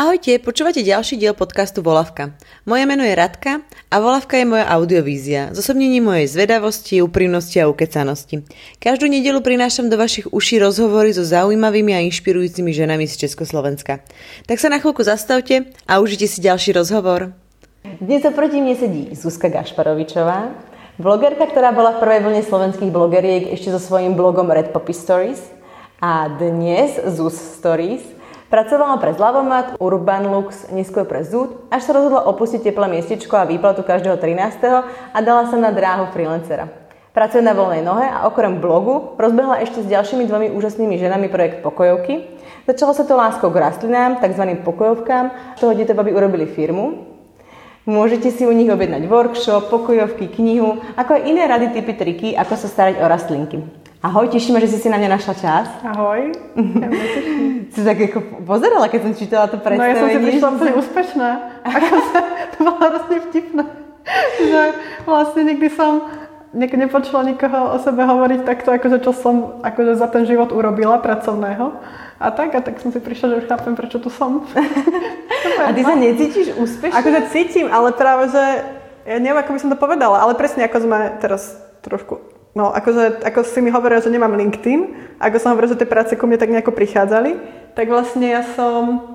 Ahojte, počúvate ďalší diel podcastu Volavka. Moje meno je Radka a Volavka je moja audiovízia, zosobnenie mojej zvedavosti, úprimnosti a ukecanosti. Každú nedelu prinášam do vašich uší rozhovory so zaujímavými a inšpirujúcimi ženami z Československa. Tak sa na chvíľku zastavte a užite si ďalší rozhovor. Dnes oproti mne sedí Zuzka Gašparovičová, blogerka, ktorá bola v prvej vlne slovenských blogeriek ešte so svojím blogom Red Poppy Stories a dnes Zuz Stories – Pracovala pre Zlavomat, Urban Lux, neskôr pre Zúd, až sa rozhodla opustiť teplé miestečko a výplatu každého 13. a dala sa na dráhu freelancera. Pracuje na voľnej nohe a okrem blogu rozbehla ešte s ďalšími dvomi úžasnými ženami projekt Pokojovky. Začalo sa to láskou k rastlinám, tzv. pokojovkám, z toho dieťa baby urobili firmu. Môžete si u nich objednať workshop, pokojovky, knihu, ako aj iné rady, typy, triky, ako sa starať o rastlinky. Ahoj, tešíme, že si si na mňa našla čas. Ahoj. si tak ako pozerala, keď som čítala to predstavenie. No ja som si prišla úplne úspešná. Ako sa, to bolo vlastne vtipné. že vlastne nikdy som nik- nepočula nikoho o sebe hovoriť takto, akože čo som akože za ten život urobila pracovného. A tak, a tak som si prišla, že už chápem, prečo tu som. a ty sa necítiš úspešná? Akože cítim, ale práve, že ja neviem, ako by som to povedala, ale presne ako sme teraz trošku No, akože, ako si mi hovorila, že nemám LinkedIn, ako som hovorila, že tie práce ku mne tak nejako prichádzali, tak vlastne ja som,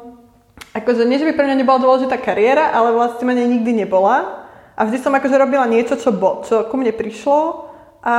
akože nie, že by pre mňa nebola dôležitá kariéra, ale vlastne ma nikdy nebola. A vždy som akože robila niečo, čo, bo, čo ku mne prišlo a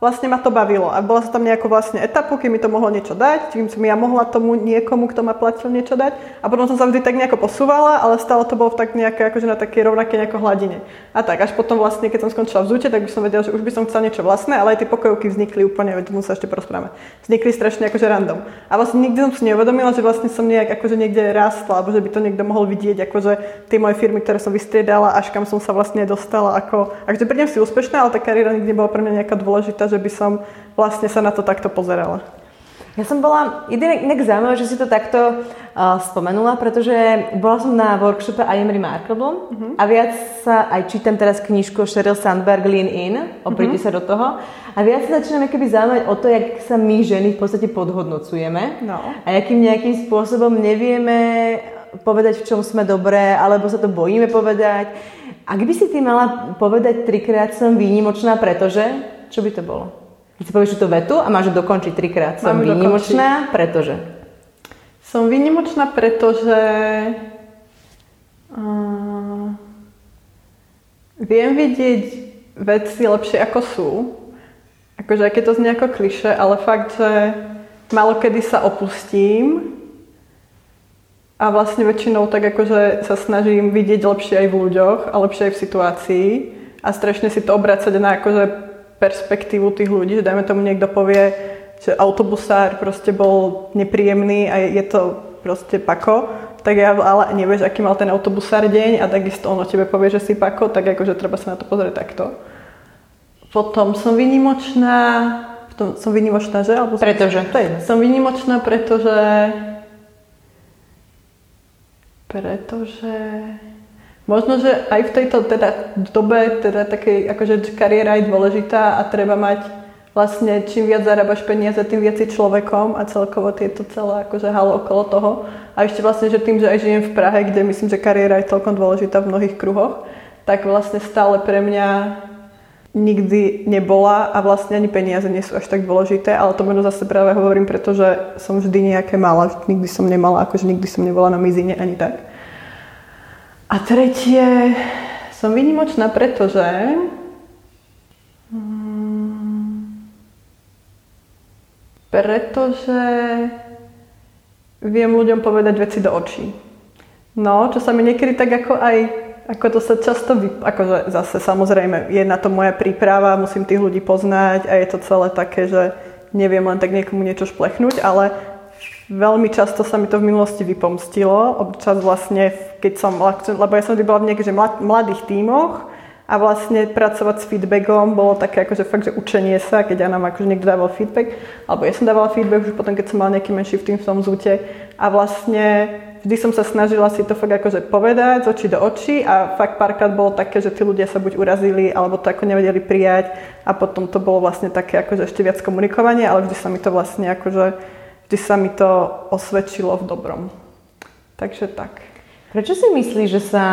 vlastne ma to bavilo. A bola som tam nejakú vlastne etapu, keď mi to mohlo niečo dať, čím som ja mohla tomu niekomu, kto ma platil niečo dať. A potom som sa vždy tak nejako posúvala, ale stále to bolo v tak nejaké, akože na také rovnaké nejako hladine. A tak, až potom vlastne, keď som skončila v zúte, tak by som vedela, že už by som chcela niečo vlastné, ale aj tie pokojovky vznikli úplne, veď mu sa ešte porozprávame. Vznikli strašne akože random. A vlastne nikdy som si neuvedomila, že vlastne som nejak akože niekde rastla, alebo že by to niekto mohol vidieť, akože tie moje firmy, ktoré som vystriedala, až kam som sa vlastne dostala, ako, akože si úspešná, ale tá kariéra nikdy nebola pre mňa nejaká dôležitá, že by som vlastne sa na to takto pozerala. Ja som bola, inak zaujímavé, že si to takto uh, spomenula, pretože bola som na workshope I am Remarkable uh-huh. a viac sa aj čítam teraz knižku Sheryl Sandberg Lean In, opríte uh-huh. sa do toho a viac sa začíname keby zaujímať o to, jak sa my ženy v podstate podhodnocujeme no. a jakým nejakým spôsobom nevieme povedať, v čom sme dobré, alebo sa to bojíme povedať. Ak by si ty mala povedať trikrát som výnimočná, pretože, čo by to bolo? Keď si povieš túto vetu a máš ju dokončiť trikrát. Som výnimočná, pretože. Som výnimočná, pretože uh, viem vidieť veci lepšie ako sú. Akože keď to znie ako kliše, ale fakt, že malo kedy sa opustím a vlastne väčšinou tak akože sa snažím vidieť lepšie aj v ľuďoch a lepšie aj v situácii a strašne si to obracať na akože perspektívu tých ľudí, že dajme tomu niekto povie, že autobusár proste bol nepríjemný a je to proste pako, tak ja ale nevieš, aký mal ten autobusár deň a takisto on o tebe povie, že si pako, tak akože treba sa na to pozrieť takto. Potom som vynimočná, potom som vynimočná, že? Alebo pretože? Som, som vynimočná, pretože pretože Možno, že aj v tejto teda dobe teda takej akože kariéra je dôležitá a treba mať vlastne čím viac zarábaš peniaze, tým viac si človekom a celkovo tieto celé akože halo okolo toho. A ešte vlastne, že tým, že aj žijem v Prahe, kde myslím, že kariéra je celkom dôležitá v mnohých kruhoch, tak vlastne stále pre mňa nikdy nebola a vlastne ani peniaze nie sú až tak dôležité, ale to možno zase práve hovorím, pretože som vždy nejaké mala, nikdy som nemala, akože nikdy som nebola na mizine ani tak. A tretie, som výnimočná, pretože mm, pretože viem ľuďom povedať veci do očí. No, čo sa mi niekedy tak ako aj, ako to sa často, vy, akože zase samozrejme je na to moja príprava, musím tých ľudí poznať a je to celé také, že neviem len tak niekomu niečo šplechnúť, ale Veľmi často sa mi to v minulosti vypomstilo, občas vlastne, keď som, lebo ja som vždy bola v nejakých mladých tímoch a vlastne pracovať s feedbackom bolo také akože fakt, že učenie sa, keď ja nám akože niekto dával feedback, alebo ja som dávala feedback už potom, keď som mala nejaký menší v tým v tom zúte. A vlastne vždy som sa snažila si to fakt akože povedať z očí do očí a fakt párkrát bolo také, že tí ľudia sa buď urazili, alebo to ako nevedeli prijať. A potom to bolo vlastne také akože ešte viac komunikovanie, ale vždy sa mi to vlastne akože, vždy sa mi to osvedčilo v dobrom. Takže tak. Prečo si myslíš, že sa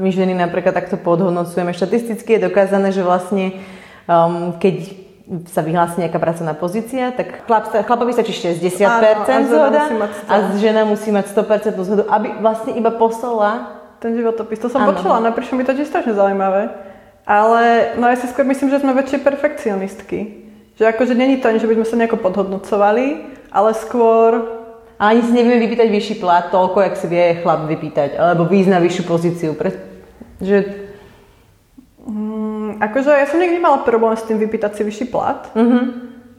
my ženy napríklad takto podhodnocujeme? Štatisticky je dokázané, že vlastne um, keď sa vyhlási nejaká pracovná pozícia, tak chlap, chlapovi stačí 60% Áno, zhoda a žena musí mať 100% zhodu, aby vlastne iba poslala ten životopis. To som Áno. počula, no prišlo mi to tiež strašne zaujímavé. Ale no ja si skôr myslím, že sme väčšie perfekcionistky. Že akože není to ani, že by sme sa nejako podhodnocovali, ale skôr... A ani si nevieme vypýtať vyšší plat toľko, jak si vie chlap vypýtať, alebo výjsť na vyššiu pozíciu. Pre... Že Mm, akože ja som nikdy mala problém s tým vypýtať si vyšší plat. Mm-hmm.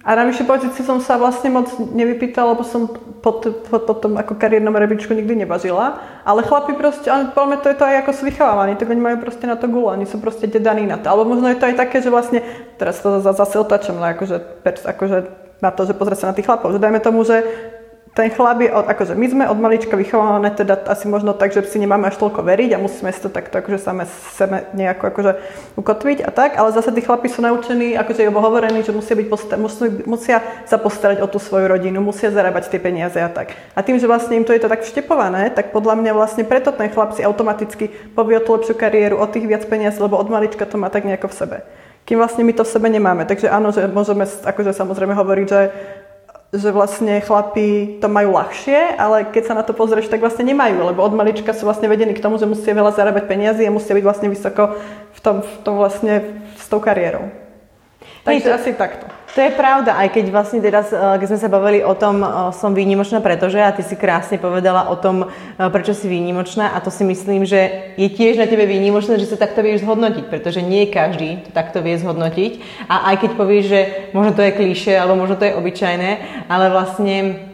A na vyššej pozícii som sa vlastne moc nevypýtala, lebo som pod, pod, pod tom ako kariérnom rebríčku nikdy nebažila. Ale chlapi proste, ale mňa to je to aj ako s vychovávaní, tak oni majú proste na to gulu, oni sú proste dedaní na to. Alebo možno je to aj také, že vlastne, teraz to zase otačam, no akože, akože na to, že pozrieť sa na tých chlapov, že dajme tomu, že ten chlap je, akože my sme od malička vychované teda asi možno tak, že si nemáme až toľko veriť a musíme si to takto akože same sebe nejako akože ukotviť a tak, ale zase tí chlapi sú naučení, akože je hovorení, že musia, byť posta- musí, musia sa postarať o tú svoju rodinu, musia zarábať tie peniaze a tak. A tým, že vlastne im to je to tak vštepované, tak podľa mňa vlastne preto ten chlap si automaticky povie o tú lepšiu kariéru, o tých viac peniazí, lebo od malička to má tak nejako v sebe kým vlastne my to v sebe nemáme. Takže áno, že môžeme akože samozrejme hovoriť, že že vlastne chlapí to majú ľahšie, ale keď sa na to pozrieš, tak vlastne nemajú, lebo od malička sú vlastne vedení k tomu, že musia veľa zarábať peniazy a musia byť vlastne vysoko v tom, v tom vlastne s tou kariérou. Takže to, asi takto. To je pravda, aj keď vlastne teraz, eh, keď sme sa bavili o tom, eh, som výnimočná, pretože a ty si krásne povedala o tom, eh, prečo si výnimočná a to si myslím, že je tiež na tebe výnimočné, že sa takto vieš zhodnotiť, pretože nie každý to takto vie zhodnotiť a aj keď povieš, že možno to je klíše alebo možno to je obyčajné, ale vlastne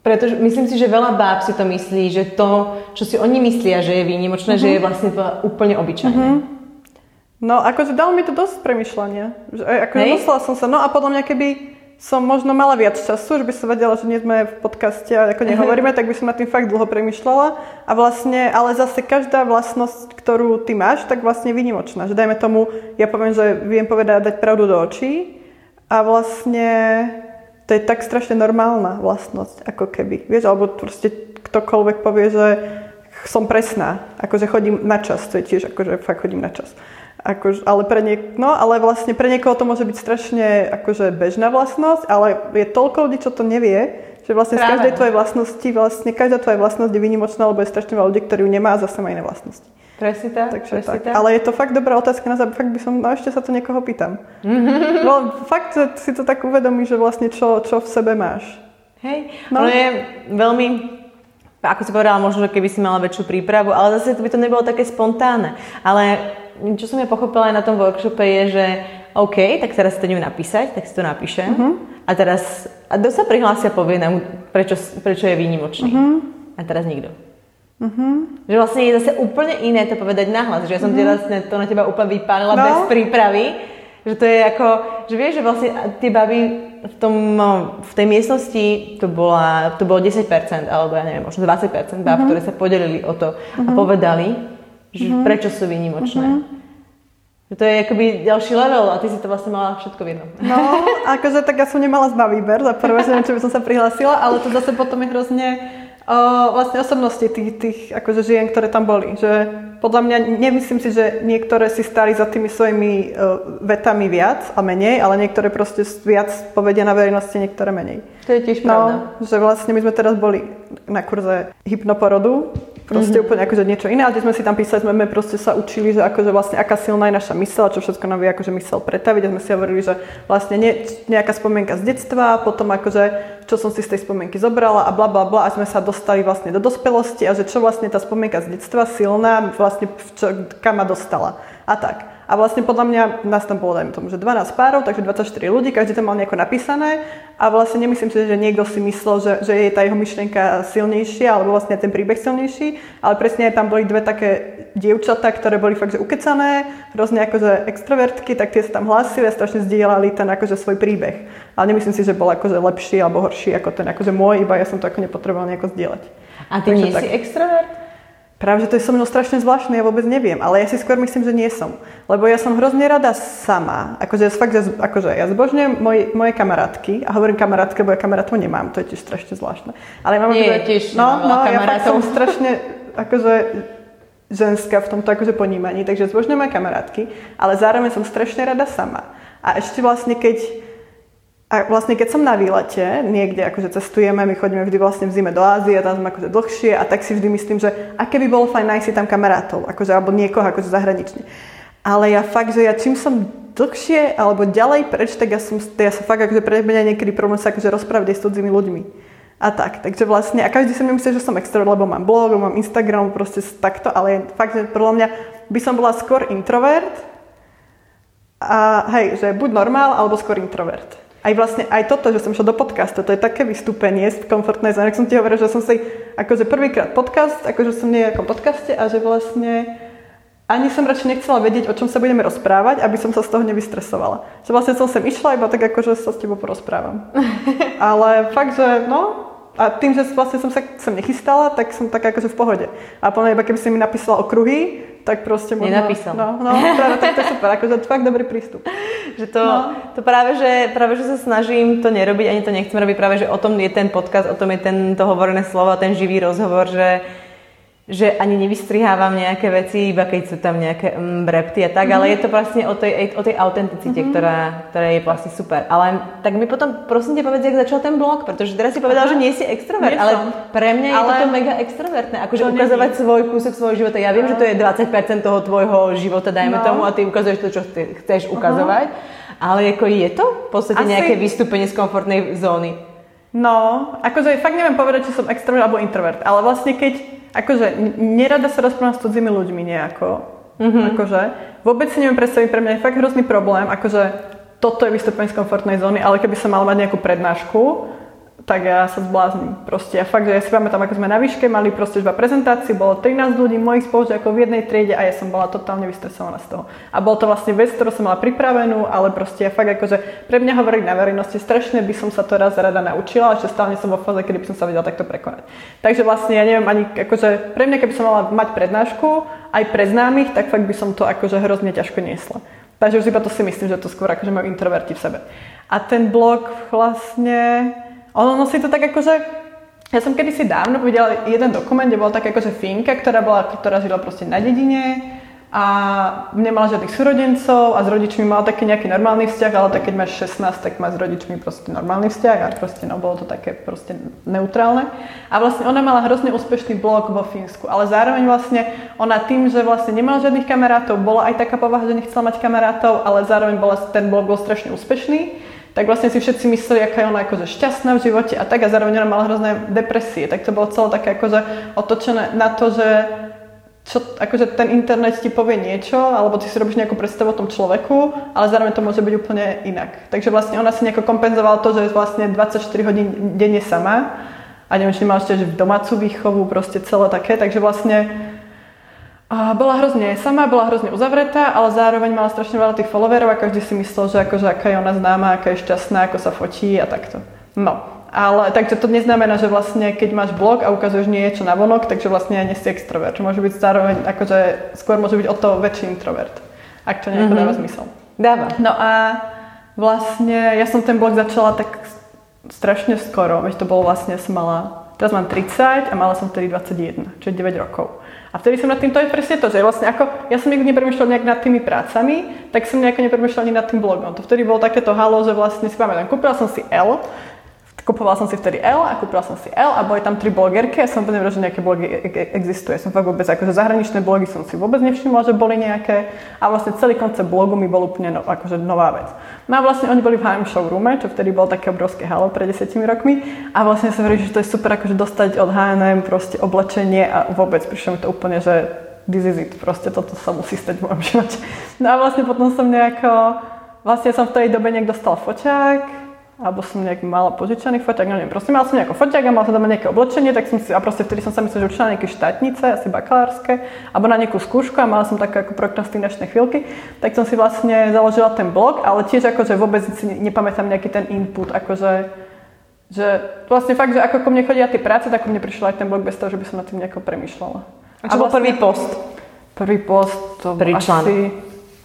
pretože myslím si, že veľa báb si to myslí, že to, čo si oni myslia, že je výnimočné, uh-huh. že je vlastne to úplne obyčajné. Uh-huh. No, akože dalo mi to dosť premyšľania. Že, akože myslela som sa, no a podľa mňa, keby som možno mala viac času, že by som vedela, že nie sme v podcaste a ako nehovoríme, tak by som na tým fakt dlho premyšľala. A vlastne, ale zase každá vlastnosť, ktorú ty máš, tak vlastne je vynimočná. Že dajme tomu, ja poviem, že viem povedať, dať pravdu do očí a vlastne to je tak strašne normálna vlastnosť, ako keby. Vieš, alebo proste ktokoľvek povie, že som presná, akože chodím na čas, to je tiež akože fakt chodím na čas. Ako, ale, pre niek- no, ale vlastne pre niekoho to môže byť strašne akože bežná vlastnosť, ale je toľko ľudí, čo to nevie, že vlastne Práve. z každej tvojej vlastnosti, vlastne každá tvoja vlastnosť je vynimočná, lebo je strašne veľa ľudí, ktorí ju nemá a zase má iné vlastnosti. Presne tak, Takže presne tak. tak. Ale je to fakt dobrá otázka na záber, fakt by som, no ešte sa to niekoho pýtam. no, fakt si to tak uvedomíš, že vlastne čo, čo v sebe máš. Hej, no. je veľmi ako si povedala, možno, že keby si mala väčšiu prípravu, ale zase by to nebolo také spontánne. Ale čo som ja pochopila aj na tom workshope je, že OK, tak teraz to idem napísať, tak si to napíšem. Uh-huh. A teraz, a kto sa prihlásia, povie nám, prečo, prečo je výnimočný. Uh-huh. A teraz nikto. Uh-huh. Že vlastne je zase úplne iné to povedať nahlas, že ja som uh-huh. teraz to na teba úplne vypálila no. bez prípravy. Že to je ako, že vieš, že vlastne tie baby v, tom, v tej miestnosti to, bola, to bolo 10%, alebo ja neviem, možno 20% bab, uh-huh. ktoré sa podelili o to uh-huh. a povedali, že mm-hmm. prečo sú výnimočné. Mm-hmm. To je akoby ďalší level a ty si to vlastne mala všetko v jednom. No, akože tak ja som nemala na výber, za prvé, že neviem, čo by som sa prihlásila, ale to zase potom je hrozne o, vlastne osobnosti tých, tých akože žien, ktoré tam boli. Že podľa mňa nemyslím si, že niektoré si stali za tými svojimi uh, vetami viac a menej, ale niektoré proste viac povedia na verejnosti, niektoré menej. To je tiež no, pravda. že vlastne my sme teraz boli na kurze hypnoporodu Proste mm-hmm. úplne akože niečo iné, ale keď sme si tam písali, sme proste sa učili, že akože vlastne aká silná je naša mysel, čo všetko nám vie akože mysel pretaviť a sme si hovorili, že vlastne nie, nejaká spomienka z detstva, potom akože čo som si z tej spomienky zobrala a bla bla bla a sme sa dostali vlastne do dospelosti a že čo vlastne tá spomienka z detstva silná vlastne čo, kam ma dostala a tak. A vlastne podľa mňa nás tam bolo, dajme tomu, že 12 párov, takže 24 ľudí, každý tam mal nejako napísané a vlastne nemyslím si, že niekto si myslel, že, že je tá jeho myšlienka silnejšia, alebo vlastne ten príbeh silnejší, ale presne aj tam boli dve také dievčatá, ktoré boli fakt, že ukecané, hrozne akože extrovertky, tak tie sa tam hlásili a strašne zdieľali ten akože svoj príbeh. Ale nemyslím si, že bol akože lepší alebo horší ako ten akože môj, iba ja som to ako nepotreboval nejako zdieľať. A ty nie tak. si extrovert? Práve, že to je so mnou strašne zvláštne, ja vôbec neviem, ale ja si skôr myslím, že nie som. Lebo ja som hrozne rada sama. Akože, fakt, že, akože ja zbožňujem moj, moje kamarátky a hovorím kamarátke, lebo ja kamarátov nemám, to je tiež strašne zvláštne. Ale ja mám nie, akože, tiež no, no, ja fakt som strašne akože, ženská v tomto akože ponímaní, takže zbožňujem moje kamarátky, ale zároveň som strašne rada sama. A ešte vlastne, keď a vlastne keď som na výlete, niekde akože cestujeme, my chodíme vždy vlastne v zime do Ázie, tam sme akože dlhšie a tak si vždy myslím, že aké by bolo fajn nájsť si tam kamarátov, akože, alebo niekoho akože zahranične. Ale ja fakt, že ja čím som dlhšie alebo ďalej preč, tak ja, som, ja sa fakt akože pre mňa niekedy problém sa akože rozprávať s cudzími ľuďmi. A tak, takže vlastne, a každý si myslí, že som extrovert, lebo mám blog, mám Instagram, proste takto, ale fakt, že podľa mňa by som bola skôr introvert, a hej, že buď normál, alebo skôr introvert aj vlastne aj toto, že som šla do podcastu, to je také vystúpenie z komfortnej zóny. som ti hovorila, že som si akože prvýkrát podcast, akože som v nejakom podcaste a že vlastne ani som radšej nechcela vedieť, o čom sa budeme rozprávať, aby som sa z toho nevystresovala. Že vlastne som sem išla iba tak akože sa s tebou porozprávam. Ale fakt, že no, a tým, že vlastne som sa sem nechystala, tak som tak akože v pohode. A potom iba keby si mi napísala okruhy, tak proste možno... Nenapísal. No, no, práve tak to je super, akože fakt dobrý prístup. že to, no. to práve, že, práve, že sa snažím to nerobiť, ani to nechcem robiť, práve, že o tom je ten podcast, o tom je ten, to hovorené slovo, ten živý rozhovor, že že ani nevystrihávam nejaké veci, iba keď sú tam nejaké mm, brepty a tak, mm-hmm. ale mhm. je to vlastne o tej, o tej autenticite, mm-hmm. ktorá, ktorá je vlastne super. Ale tak mi potom, prosím ťa, povedz, jak začal ten blog, pretože teraz si povedal, Aha. že nie si extrovert, nie ale som. pre mňa ale... je toto mega extrovertné, akože ukazovať nie. svoj kúsok svojho života. Ja viem, že to je 20% toho tvojho života, dajme no. tomu, a ty ukazuješ to, čo chceš ukazovať, uh-huh. ale ako je to v podstate Asi... nejaké vystúpenie z komfortnej zóny? No, akože fakt neviem povedať, či som extrovert alebo introvert, ale vlastne keď akože nerada sa rozprávam s cudzími ľuďmi nejako. Mm-hmm. Akože vôbec si neviem predstaviť, pre mňa je fakt hrozný problém, akože toto je vystúpenie z komfortnej zóny, ale keby som mal mať nejakú prednášku, tak ja sa zblázním. Proste ja fakt, že ja si pamätám, ako sme na výške, mali proste iba prezentáciu, bolo 13 ľudí, mojich spolužiakov v jednej triede a ja som bola totálne vystresovaná z toho. A bolo to vlastne vec, ktorú som mala pripravenú, ale proste ja fakt akože pre mňa hovoriť na verejnosti strašne by som sa to raz rada naučila, ešte stále som vo fáze, kedy by som sa vedela takto prekonať. Takže vlastne ja neviem ani, akože pre mňa, keby som mala mať prednášku aj pre známych, tak fakt by som to akože hrozne ťažko niesla. Takže už iba to si myslím, že to skôr akože majú introverti v sebe. A ten blog vlastne, ono nosí to tak akože ja som kedysi dávno videla jeden dokument, kde bola taká akože Finka, ktorá, bola, ktorá žila proste na dedine a nemala žiadnych súrodencov a s rodičmi mala taký nejaký normálny vzťah, ale tak keď máš 16, tak má s rodičmi proste normálny vzťah a proste no, bolo to také proste neutrálne. A vlastne ona mala hrozne úspešný blog vo Fínsku, ale zároveň vlastne ona tým, že vlastne nemala žiadnych kamarátov, bola aj taká povaha, že nechcela mať kamarátov, ale zároveň bola, ten blog bol strašne úspešný tak vlastne si všetci mysleli, aká je ona akože šťastná v živote a tak a zároveň ona mala hrozné depresie. Tak to bolo celé také akože otočené na to, že čo, akože ten internet ti povie niečo, alebo ty si robíš nejakú predstavu o tom človeku, ale zároveň to môže byť úplne inak. Takže vlastne ona si nejako kompenzovala to, že je vlastne 24 hodín denne sama a neviem, či nemala ešte domácu výchovu, proste celé také, takže vlastne a bola hrozne sama, bola hrozne uzavretá, ale zároveň mala strašne veľa tých followerov a každý si myslel, že akože aká je ona známa, aká je šťastná, ako sa fotí a takto. No, ale takže to neznamená, že vlastne keď máš blog a ukazuješ niečo na vonok, takže vlastne nie si extrovert. Môže byť zároveň, akože skôr môže byť o to väčší introvert. Ak to nejako mm-hmm. dáva zmysel. Dáva. No a vlastne ja som ten blog začala tak strašne skoro, veď to bolo vlastne, som mala, teraz mám 30 a mala som vtedy 21, čo je 9 rokov. A vtedy som nad tým, to je presne to, že vlastne ako, ja som nikdy nepremýšľal nejak nad tými prácami, tak som nejako nepremýšľal ani nad tým blogom. To vtedy bolo takéto halo, že vlastne si pamätám, kúpila som si L, Kupovala som si vtedy L a kúpila som si L a boli tam tri blogerky a som úplne že nejaké blogy e- e- existuje. Som fakt vôbec, akože zahraničné blogy som si vôbec nevšimla, že boli nejaké a vlastne celý koncept blogu mi bol úplne no, akože nová vec. No a vlastne oni boli v HM showroome, čo vtedy bol také obrovské halo pred desetimi rokmi a vlastne som hovorila, že to je super akože dostať od H&M proste oblečenie a vôbec prišlo mi to úplne, že this is it, proste toto sa musí stať v mojom živote. No a vlastne potom som nejako, vlastne som v tej dobe niekto dostal foťák, alebo som nejak mala požičaný foťák, neviem, proste mal som nejaký foťák a mal som doma nejaké oblečenie, tak som si, a proste vtedy som sa myslel, že učila nejaké štátnice, asi bakalárske, alebo na nejakú skúšku a mala som také ako prokrastinačné chvíľky, tak som si vlastne založila ten blog, ale tiež akože vôbec si nepamätám nejaký ten input, akože Že vlastne fakt, že ako ko mne chodia tie práce, tak ko mne prišiel aj ten blog bez toho, že by som nad tým nejako premyšľala. A čo bol vlastne, prvý post? Prvý post, to článok. asi,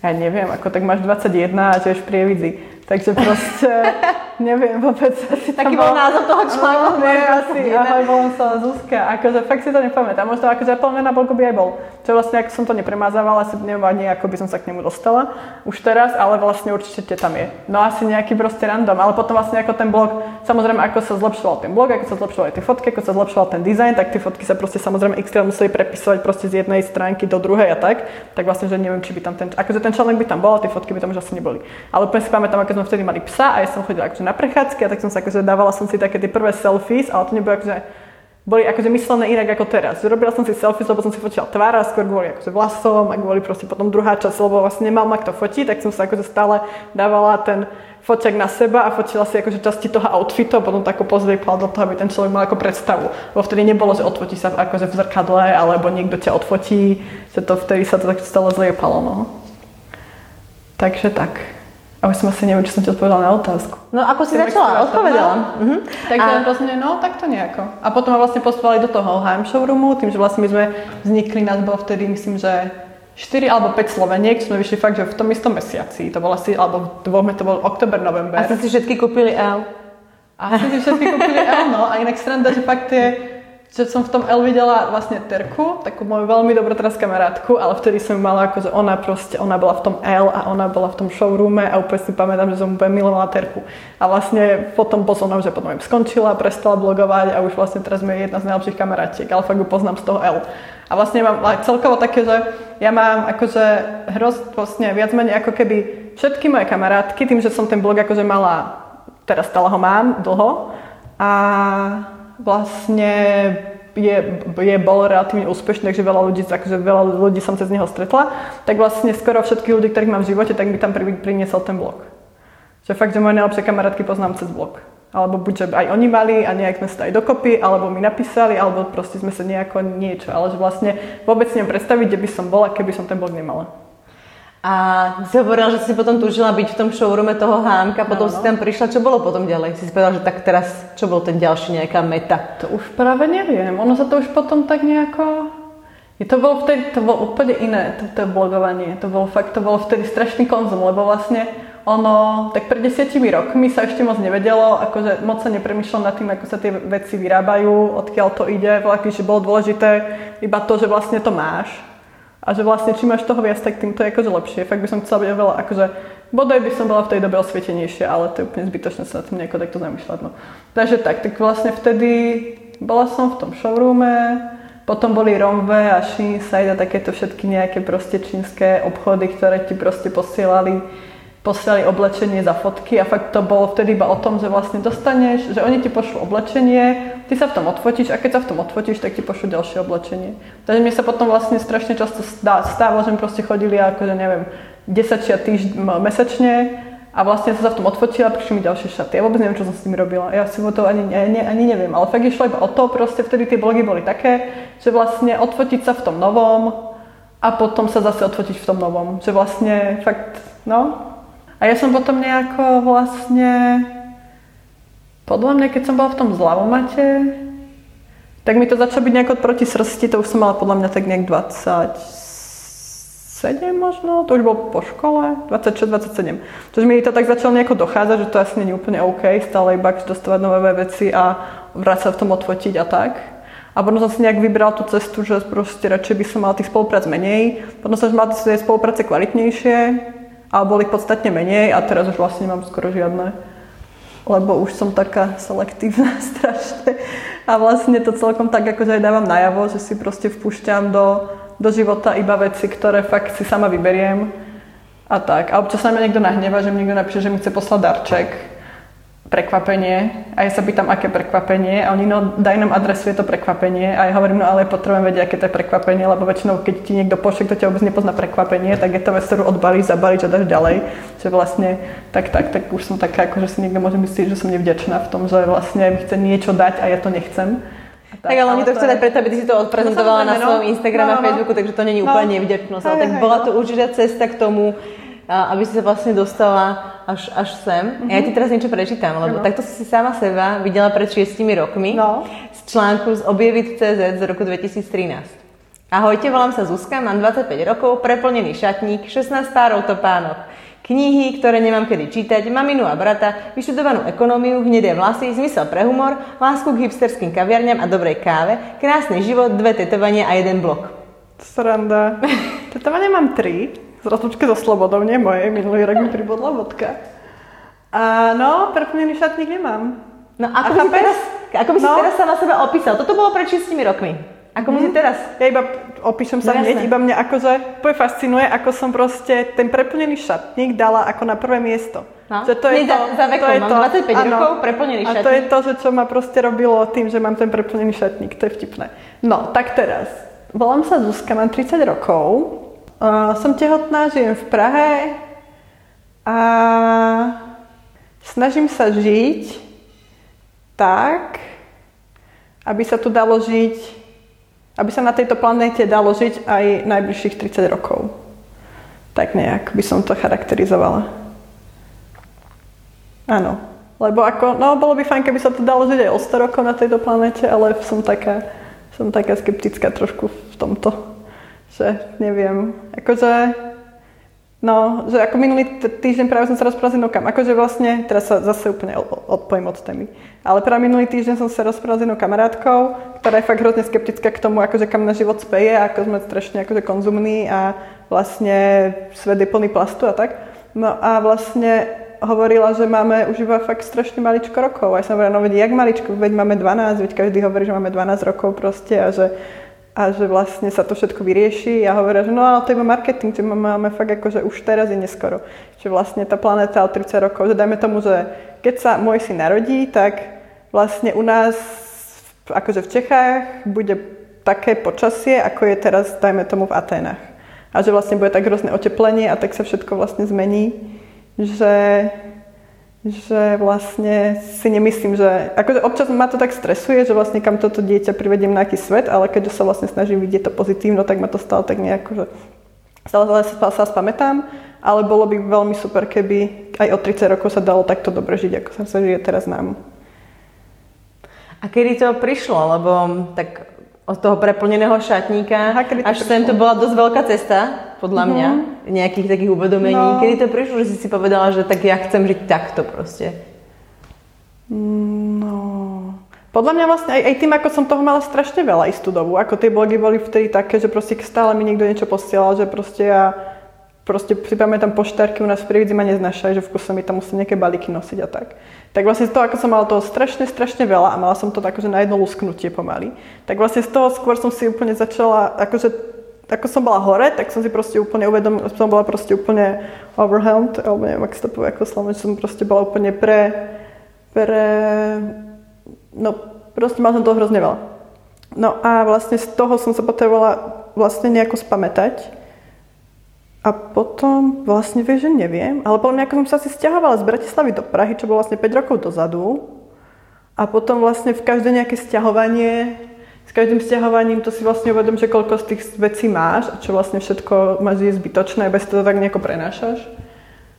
ja neviem, ako tak máš 21 a v Prievidzi. Takže proste, neviem vôbec. Asi Taký bol názov toho článku. No, nie, asi, ahoj, volám sa Zuzka. Akože fakt si to nepamätám. Možno akože Apple na blogu by aj bol. Čo vlastne, ako som to nepremazávala, asi neviem ani, ako by som sa k nemu dostala už teraz, ale vlastne určite tam je. No asi nejaký proste random, ale potom vlastne ako ten blog, samozrejme ako sa zlepšoval ten blog, ako sa zlepšovali tie fotky, ako sa zlepšoval ten dizajn, tak tie fotky sa proste samozrejme x museli prepisovať proste z jednej stránky do druhej a tak. Tak vlastne, že neviem, či by tam ten, akože ten článok by tam bol, a tie fotky by tam už asi neboli. Ale úplne si pamätám, ako sme vtedy mali psa a ja som chodila akože na prechádzky a tak som sa akože dávala som si také tie prvé selfies, ale to nebolo akože boli akože myslené inak ako teraz. Robila som si selfies, lebo som si fotila tvár a skôr kvôli akože vlasom a kvôli proste potom druhá časť, lebo vlastne nemal ma kto fotiť, tak som sa akože stále dávala ten foťak na seba a fotila si akože časti toho outfitu a potom tak pozriepala do toho, aby ten človek mal ako predstavu. Lebo vtedy nebolo, že odfotí sa akože v zrkadle alebo niekto ťa odfotí, že to vtedy sa to tak stále zliepalo. No. Takže tak. A už som asi neviem, či som ti odpovedala na otázku. No ako si začala, odpovedala. no. Mhm. Takže A- vlastne, no tak to nejako. A potom ma vlastne postovali do toho HM showroomu, tým, že vlastne my sme vznikli, nás bolo vtedy, myslím, že 4 alebo 5 Sloveniek, sme vyšli fakt, že v tom istom mesiaci. To bol asi, alebo v dvoch, to bol oktober, november. A ste si všetky kúpili L. A asi si všetky kúpili L, no. A inak sranda, že fakt tie, že som v tom L videla vlastne Terku, takú moju veľmi dobrú teraz kamarátku, ale vtedy som mala ako, že ona proste, ona bola v tom L a ona bola v tom showroome a úplne si pamätám, že som úplne milovala Terku. A vlastne potom po som že potom im skončila, prestala blogovať a už vlastne teraz sme jedna z najlepších kamarátiek, ale fakt ju poznám z toho L. A vlastne mám celkovo také, že ja mám akože hroz, vlastne viac menej ako keby všetky moje kamarátky, tým, že som ten blog akože mala teraz stále ho mám dlho a vlastne je, je bol relatívne úspešný, takže veľa ľudí, akože veľa ľudí som cez neho stretla, tak vlastne skoro všetkých ľudí, ktorých mám v živote, tak mi tam pri, priniesol ten blog. Že fakt, že moje najlepšie kamarátky poznám cez blog. Alebo buď, že aj oni mali a nejak sme sa aj dokopy, alebo mi napísali, alebo proste sme sa nejako niečo. Ale že vlastne vôbec neviem predstaviť, kde by som bola, keby som ten blog nemala. A si hovorila, že si potom túžila byť v tom showroome toho hámka, potom Áno. si tam prišla, čo bolo potom ďalej? Si si povedala, že tak teraz, čo bol ten ďalší nejaká meta? To už práve neviem. Ono sa to už potom tak nejako... Je to bolo vtedy, to bolo úplne iné, to, to blogovanie. To bolo fakt, to bolo vtedy strašný konzum, lebo vlastne ono, tak pred desiatimi rokmi sa ešte moc nevedelo, akože moc sa nepremýšľalo nad tým, ako sa tie veci vyrábajú, odkiaľ to ide, veľký, že bolo dôležité iba to, že vlastne to máš. A že vlastne čím máš toho viac, tak tým to je akože lepšie. Fakt by som chcela byť oveľa, akože bodaj by som bola v tej dobe osvietenejšia, ale to je úplne zbytočné sa nad tým nejako takto zamýšľať. No. Takže tak, tak vlastne vtedy bola som v tom showroome, potom boli Romve a Shinside a takéto všetky nejaké proste čínske obchody, ktoré ti proste posielali posielali oblečenie za fotky a fakt to bolo vtedy iba o tom, že vlastne dostaneš, že oni ti pošlú oblečenie, ty sa v tom odfotíš a keď sa v tom odfotíš, tak ti pošlú ďalšie oblečenie. Takže mi sa potom vlastne strašne často stá- stávalo, že mi proste chodili akože neviem, 10 šia týžd- m- mesačne a vlastne sa v tom odfotila prišli mi ďalšie šaty. Ja vôbec neviem, čo som s nimi robila. Ja si to ani, ani, ani neviem, ale fakt išlo iba o to, proste vtedy tie blogy boli také, že vlastne odfotiť sa v tom novom a potom sa zase odfotiť v tom novom. Že vlastne fakt, no, a ja som potom nejako vlastne, podľa mňa, keď som bola v tom zľavomate, tak mi to začalo byť nejako proti srsti, to už som mala podľa mňa tak nejak 27 možno, to už bolo po škole, 26-27. Takže mi to tak začalo nejako dochádzať, že to asi nie je úplne OK, stále iba dostávať nové veci a vráť sa v tom odfotiť a tak. A potom som si nejak vybral tú cestu, že proste radšej by som mala tých spoluprác menej. Potom som mala tie spolupráce kvalitnejšie, ale boli podstatne menej a teraz už vlastne nemám skoro žiadne. Lebo už som taká selektívna strašne. A vlastne to celkom tak akože aj dávam najavo, že si proste vpúšťam do, do života iba veci, ktoré fakt si sama vyberiem. A tak. A občas sa mi niekto nahneva, že mi niekto napíše, že mi chce poslať darček prekvapenie a ja sa pýtam, aké prekvapenie a oni, no daj nám adresu, je to prekvapenie a ja hovorím, no ale potrebujem vedieť, aké to je prekvapenie, lebo väčšinou, keď ti niekto pošle, kto ťa vôbec nepozná prekvapenie, tak je to vec, ktorú odbalíš, zabalíš a dáš ďalej. Že vlastne, tak, tak, tak už som taká, ako, že si niekto môže myslieť, že som nevďačná v tom, že vlastne mi chce niečo dať a ja to nechcem. A Tak, ale oni to chcú dať preto, aby ty si to odprezentovala No, na svojom no. Instagrame No, a no, no. Facebooku, takže to není No. úplne nevďačnosť. Ale tak hej, bola no. to určite cesta k tomu, aby si sa vlastne dostala až, až sem. Mm-hmm. Ja ti teraz niečo prečítam, lebo ano. takto si sama seba videla pred 6 rokmi no. z článku z Objevit.cz z roku 2013. Ahojte, volám sa Zuzka, mám 25 rokov, preplnený šatník, 16 párov topánok, knihy, ktoré nemám kedy čítať, maminu a brata, vyštudovanú ekonómiu, hnedé vlasy, zmysel pre humor, lásku k hipsterským kaviarňam a dobrej káve, krásny život, dve tetovania a jeden blok. Sranda. Tetovania mám tri, z rozlučky so slobodou, nie moje, minulý rok mi pribodla vodka. A no, preplnený šatník nemám. No ako, by si teraz, ako by si no. teraz sa na seba opísal? Toto bolo pred 6 rokmi. Ako mm. teraz? Ja iba opíšem sa no, hneď, iba mňa akože úplne fascinuje, ako som proste ten preplnený šatník dala ako na prvé miesto. No. Že to je to, za, za vekom, to je mám to, 25 áno, rokov, preplnený šatník. A to je to, že čo ma proste robilo tým, že mám ten preplnený šatník. To je vtipné. No, tak teraz. Volám sa Zuzka, mám 30 rokov. Som tehotná, žijem v Prahe a snažím sa žiť tak, aby sa tu dalo žiť aby sa na tejto planéte dalo žiť aj najbližších 30 rokov. Tak nejak by som to charakterizovala. Áno. Lebo ako, no bolo by fajn, keby sa to dalo žiť aj o 100 rokov na tejto planéte, ale som taká, som taká skeptická trošku v tomto. Že neviem. Akože No, že ako minulý týždeň práve som sa rozprával s jednou kam, akože vlastne, teraz sa zase úplne odpojím od témy, ale práve minulý týždeň som sa rozprával s jednou kamarátkou, ktorá je fakt hrozne skeptická k tomu, akože kam náš život speje, ako sme strašne akože konzumní a vlastne svet je plný plastu a tak. No a vlastne hovorila, že máme už iba fakt strašne maličko rokov. A ja som hovorila, no veď jak maličko, veď máme 12, veď každý hovorí, že máme 12 rokov proste a že a že vlastne sa to všetko vyrieši a hovoria, že no ale to je marketing, že máme fakt ako, že už teraz je neskoro. Že vlastne tá planéta o 30 rokov, že dajme tomu, že keď sa môj syn narodí, tak vlastne u nás, akože v Čechách, bude také počasie, ako je teraz, dajme tomu, v Aténach. A že vlastne bude tak hrozné oteplenie a tak sa všetko vlastne zmení, že že vlastne si nemyslím, že... Akože občas ma to tak stresuje, že vlastne kam toto dieťa privediem na aký svet, ale keďže sa vlastne snažím vidieť to pozitívno, tak ma to stále tak nejako, že stále sa, sa spamätám, ale bolo by veľmi super, keby aj o 30 rokov sa dalo takto dobre žiť, ako sa sa žije teraz nám. A kedy to prišlo? Lebo tak od toho preplneného šatníka Aha, až sem to bola dosť veľká cesta podľa mm-hmm. mňa, nejakých takých uvedomení. No. Kedy to prišlo, že si si povedala, že tak ja chcem žiť takto proste? No, podľa mňa vlastne aj, aj tým, ako som toho mala strašne veľa istú dobu, ako tie blogy boli vtedy také, že proste stále mi niekto niečo posielal, že proste ja proste si pamätám poštárky u nás v Prievidzi ma neznašajú, že v kuse mi tam musí nejaké balíky nosiť a tak. Tak vlastne z toho, ako som mala toho strašne, strašne veľa a mala som to tak, že na jedno lusknutie pomaly, tak vlastne z toho skôr som si úplne začala, akože ako som bola hore, tak som si proste úplne uvedomila, som bola proste úplne overwhelmed, alebo neviem, ak sa to povie ako slovo, že som proste bola úplne pre, pre, no proste mala som toho hrozne veľa. No a vlastne z toho som sa potrebovala vlastne nejako spamätať. A potom vlastne vieš, že neviem, ale podľa mňa ako som sa asi stiahovala z Bratislavy do Prahy, čo bolo vlastne 5 rokov dozadu. A potom vlastne v každé nejaké stiahovanie s každým stiahovaním to si vlastne uvedom, že koľko z tých vecí máš a čo vlastne všetko máš je zbytočné, bez toho tak nejako prenášaš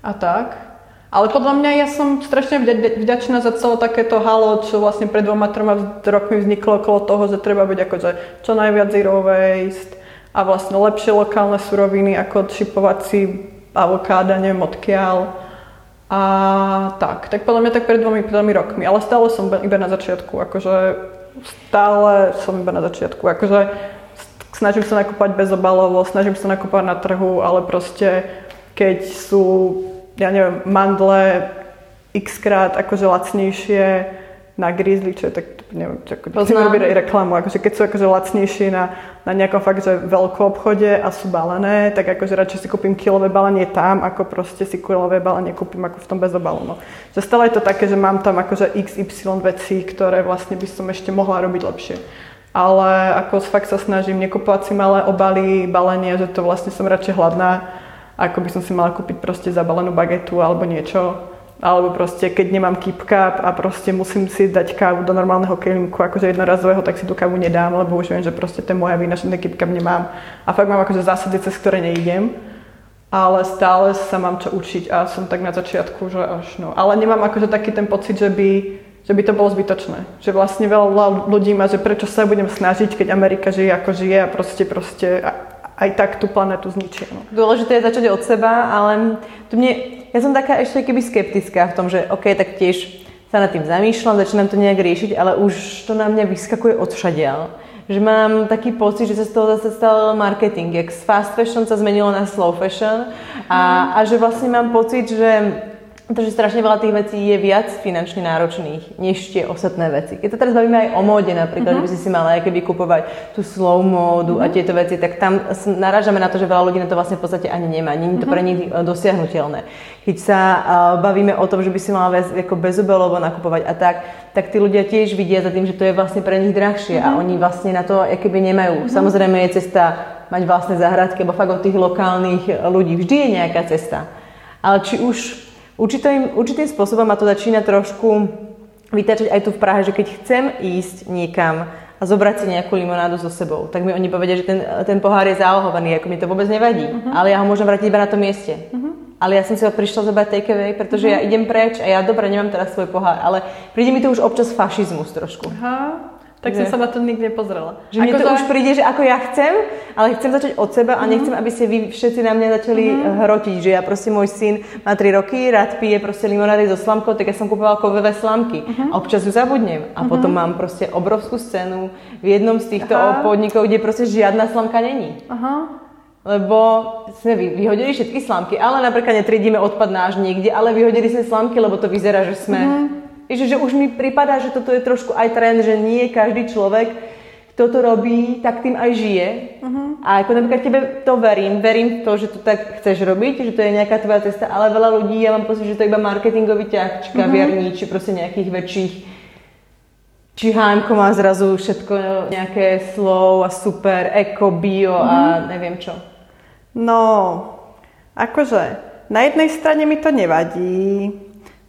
a tak. Ale podľa mňa ja som strašne vďačná za celé takéto halo, čo vlastne pred dvoma, troma rokmi vzniklo okolo toho, že treba byť akože čo najviac zero waste a vlastne lepšie lokálne suroviny ako šipovací avokáda, neviem odkiaľ. A tak, tak podľa mňa tak pred dvomi, dvomi rokmi, ale stále som iba na začiatku, akože stále som iba na začiatku. Akože snažím sa nakúpať bezobalovo, snažím sa nakúpať na trhu, ale proste keď sú, ja neviem, mandle x akože lacnejšie na Grizzly, čo je tak, neviem, čo, ako, Poznám. robiť reklamu, akože keď sú akože lacnejšie na, na nejakom fakt, že veľkom obchode a sú balené, tak akože radšej si kúpim kilové balenie tam, ako proste si kilové balenie kúpim ako v tom bezobalu. No. Že stále je to také, že mám tam akože XY vecí, ktoré vlastne by som ešte mohla robiť lepšie. Ale ako fakt sa snažím nekupovať si malé obaly, balenie, že to vlastne som radšej hladná, ako by som si mala kúpiť proste zabalenú bagetu alebo niečo alebo proste keď nemám keep cup a proste musím si dať kávu do normálneho kelímku, akože jednorazového, tak si tú kávu nedám, lebo už viem, že proste to je moja vina, že ten keep cup nemám. A fakt mám akože zásady, cez ktoré neidem. ale stále sa mám čo učiť a som tak na začiatku, že až no. Ale nemám akože taký ten pocit, že by, že by to bolo zbytočné. Že vlastne veľa ľudí má, že prečo sa budem snažiť, keď Amerika žije ako žije a proste, proste aj tak tú planetu zničia. No. Dôležité je začať od seba, ale tu mne, ja som taká ešte keby skeptická v tom, že OK, tak tiež sa nad tým zamýšľam, začínam to nejak riešiť, ale už to na mňa vyskakuje odšadiaľ. Že mám taký pocit, že sa z toho zase stal marketing, jak z fast fashion sa zmenilo na slow fashion a, a že vlastne mám pocit, že Takže strašne veľa tých vecí je viac finančne náročných, než tie ostatné veci. Keď sa teraz bavíme aj o móde napríklad, uh-huh. že by si si mala keby kupovať tú slow módu uh-huh. a tieto veci, tak tam narážame na to, že veľa ľudí na to vlastne v podstate ani nemá. Je to pre mhm. nich e, dosiahnutelné. Keď sa uh, bavíme o tom, že by si mala bez, ako bezobelovo nakupovať a tak, tak tí ľudia tiež vidia za tým, že to je vlastne pre nich drahšie uh-huh. a oni vlastne na to keby nemajú. Uh-huh. Samozrejme je cesta mať vlastné záhradky, alebo fakt od tých lokálnych ľudí. Vždy je nejaká cesta. Ale či už Určitým, určitým spôsobom ma to začína trošku vytačať aj tu v Prahe, že keď chcem ísť niekam a zobrať si nejakú limonádu so sebou, tak mi oni povedia, že ten, ten pohár je zálohovaný, ako mi to vôbec nevadí, uh-huh. ale ja ho môžem vrátiť iba na tom mieste. Uh-huh. Ale ja som si ho prišla zobrať take away, pretože uh-huh. ja idem preč a ja dobre nemám teraz svoj pohár, ale príde mi to už občas fašizmus trošku. Uh-huh. Tak že... som sa na to nikdy nepozrela. Že mne to za... už príde, že ako ja chcem, ale chcem začať od seba a mm-hmm. nechcem, aby ste vy všetci na mňa začali mm-hmm. hrotiť, že ja proste môj syn má 3 roky, rád pije proste limonády so slamkou, tak ja som kupovala kovové slamky mm-hmm. a občas ju zabudnem a mm-hmm. potom mám proste obrovskú scénu v jednom z týchto Aha. podnikov, kde proste žiadna slamka není. Aha lebo sme vyhodili všetky slamky, ale napríklad netriedíme odpad náš niekde, ale vyhodili sme slamky, lebo to vyzerá, že sme mm-hmm že, že už mi prípada, že toto je trošku aj trend, že nie každý človek, kto to robí, tak tým aj žije. Uh-huh. A ako napríklad tebe to verím, verím v to, že to tak chceš robiť, že to je nejaká tvoja cesta, ale veľa ľudí, ja mám pocit, že to je iba marketingový ťah, či kaviarní, uh-huh. či proste nejakých väčších či HM má zrazu všetko nejaké slow a super, eko, bio uh-huh. a neviem čo. No, akože, na jednej strane mi to nevadí.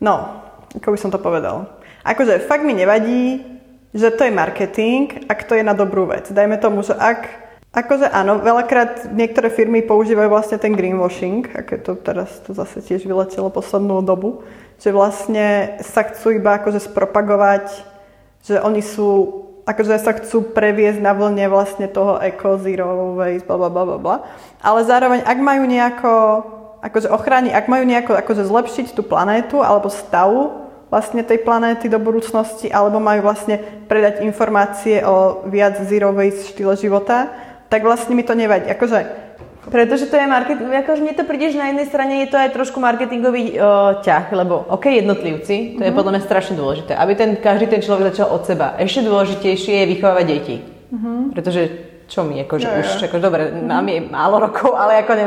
No, ako by som to povedal. Akože fakt mi nevadí, že to je marketing, ak to je na dobrú vec. Dajme tomu, že ak Akože áno, veľakrát niektoré firmy používajú vlastne ten greenwashing, aké to teraz to zase tiež vyletelo poslednú dobu, že vlastne sa chcú iba akože spropagovať, že oni sú, akože sa chcú previesť na vlne vlastne toho eco, zero waste, bla bla bla bla. Ale zároveň, ak majú nejako, akože ochrániť, ak majú nejako akože zlepšiť tú planétu alebo stavu vlastne tej planéty do budúcnosti, alebo majú vlastne predať informácie o viac zero waste štýle života, tak vlastne mi to nevadí. Akože pretože to je marketing, akože mne to príde, že na jednej strane je to aj trošku marketingový uh, ťah, lebo ok, jednotlivci, to mm-hmm. je mhm. podľa mňa strašne dôležité, aby ten, každý ten človek začal od seba. Ešte dôležitejšie je vychovávať deti. Mm-hmm. Pretože čo mi, akože ja, už, akože dobre, mám je málo rokov, ale ako ne,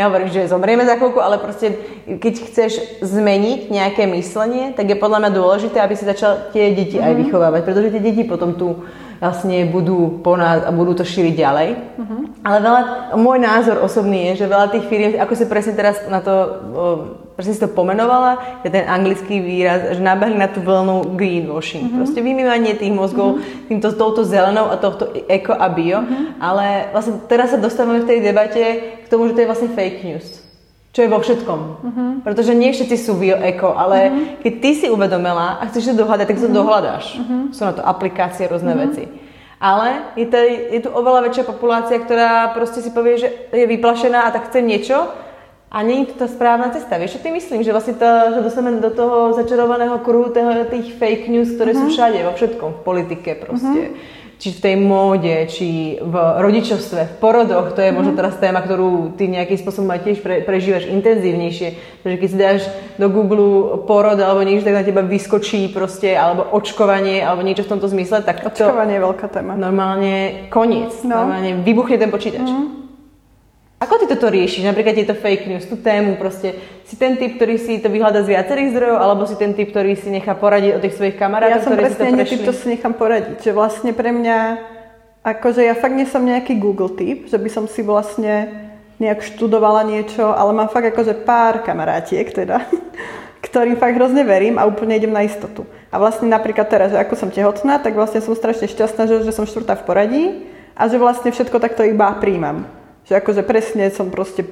nehovorím, že zomrieme za chvíľku, ale proste, keď chceš zmeniť nejaké myslenie, tak je podľa mňa dôležité, aby si začal tie deti mm-hmm. aj mhm. vychovávať, pretože tie deti potom tu vlastne budú po nás a budú to šíriť ďalej. Mm-hmm. Ale veľa, môj názor osobný je, že veľa tých firiem, ako si presne teraz na to presne si to pomenovala, je ten anglický výraz, že nabehli na tú vlnu greenwashing. Mm-hmm. Proste vymývanie tých mozgov mm-hmm. týmto, touto zelenou a tohto eko a bio. Mm-hmm. Ale vlastne teraz sa dostávame v tej debate k tomu, že to je vlastne fake news. Čo je vo všetkom. Mm-hmm. Pretože nie všetci sú bio-eko, ale mm-hmm. keď ty si uvedomila a chceš to dohľadať, tak to mm-hmm. dohľadáš. Mm-hmm. Sú na to aplikácie, rôzne mm-hmm. veci. Ale je, to, je tu oveľa väčšia populácia, ktorá proste si povie, že je vyplašená a tak chce niečo a nie je to tá správna cesta. Vieš, čo ty myslím? Že vlastne to, sa dostaneme do toho začarovaného kruhu tých fake news, ktoré uh-huh. sú všade, vo všetkom, v politike proste. Uh-huh. Či v tej móde, či v rodičovstve, v porodoch, to je uh-huh. možno teraz téma, ktorú ty nejakým spôsobom aj tiež pre, prežívaš intenzívnejšie. Pretože keď si dáš do Google porod alebo niečo, tak na teba vyskočí proste, alebo očkovanie, alebo niečo v tomto zmysle, tak Očkovanie je veľká téma. Normálne koniec. No. Normálne vybuchne ten počítač. Uh-huh. Ako ty toto riešiš? Napríklad tieto fake news, tú tému proste. Si ten typ, ktorý si to vyhľada z viacerých zdrojov, alebo si ten typ, ktorý si nechá poradiť od tých svojich kamarátov, ja som ktorí si to prešli? typ, čo si nechám poradiť. Že vlastne pre mňa, akože ja fakt nie som nejaký Google typ, že by som si vlastne nejak študovala niečo, ale mám fakt akože pár kamarátiek teda, ktorým fakt hrozne verím a úplne idem na istotu. A vlastne napríklad teraz, že ako som tehotná, tak vlastne som strašne šťastná, že, že som štvrtá v poradí a že vlastne všetko takto iba príjmam. Že akože presne som proste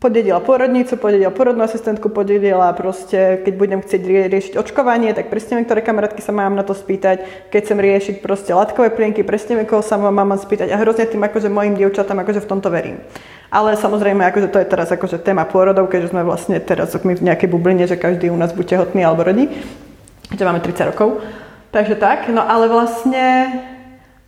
podedila porodnicu, podedila porodnú asistentku, podedila proste, keď budem chcieť rie- riešiť očkovanie, tak presne viem, ktoré kamarátky sa mám na to spýtať. Keď chcem riešiť proste látkové plienky, presne viem, koho sa mám spýtať. A hrozne tým akože mojim dievčatám akože v tomto verím. Ale samozrejme, akože to je teraz akože téma pôrodov, keďže sme vlastne teraz my v nejakej bubline, že každý u nás buď tehotný alebo rodí, že máme 30 rokov. Takže tak, no ale vlastne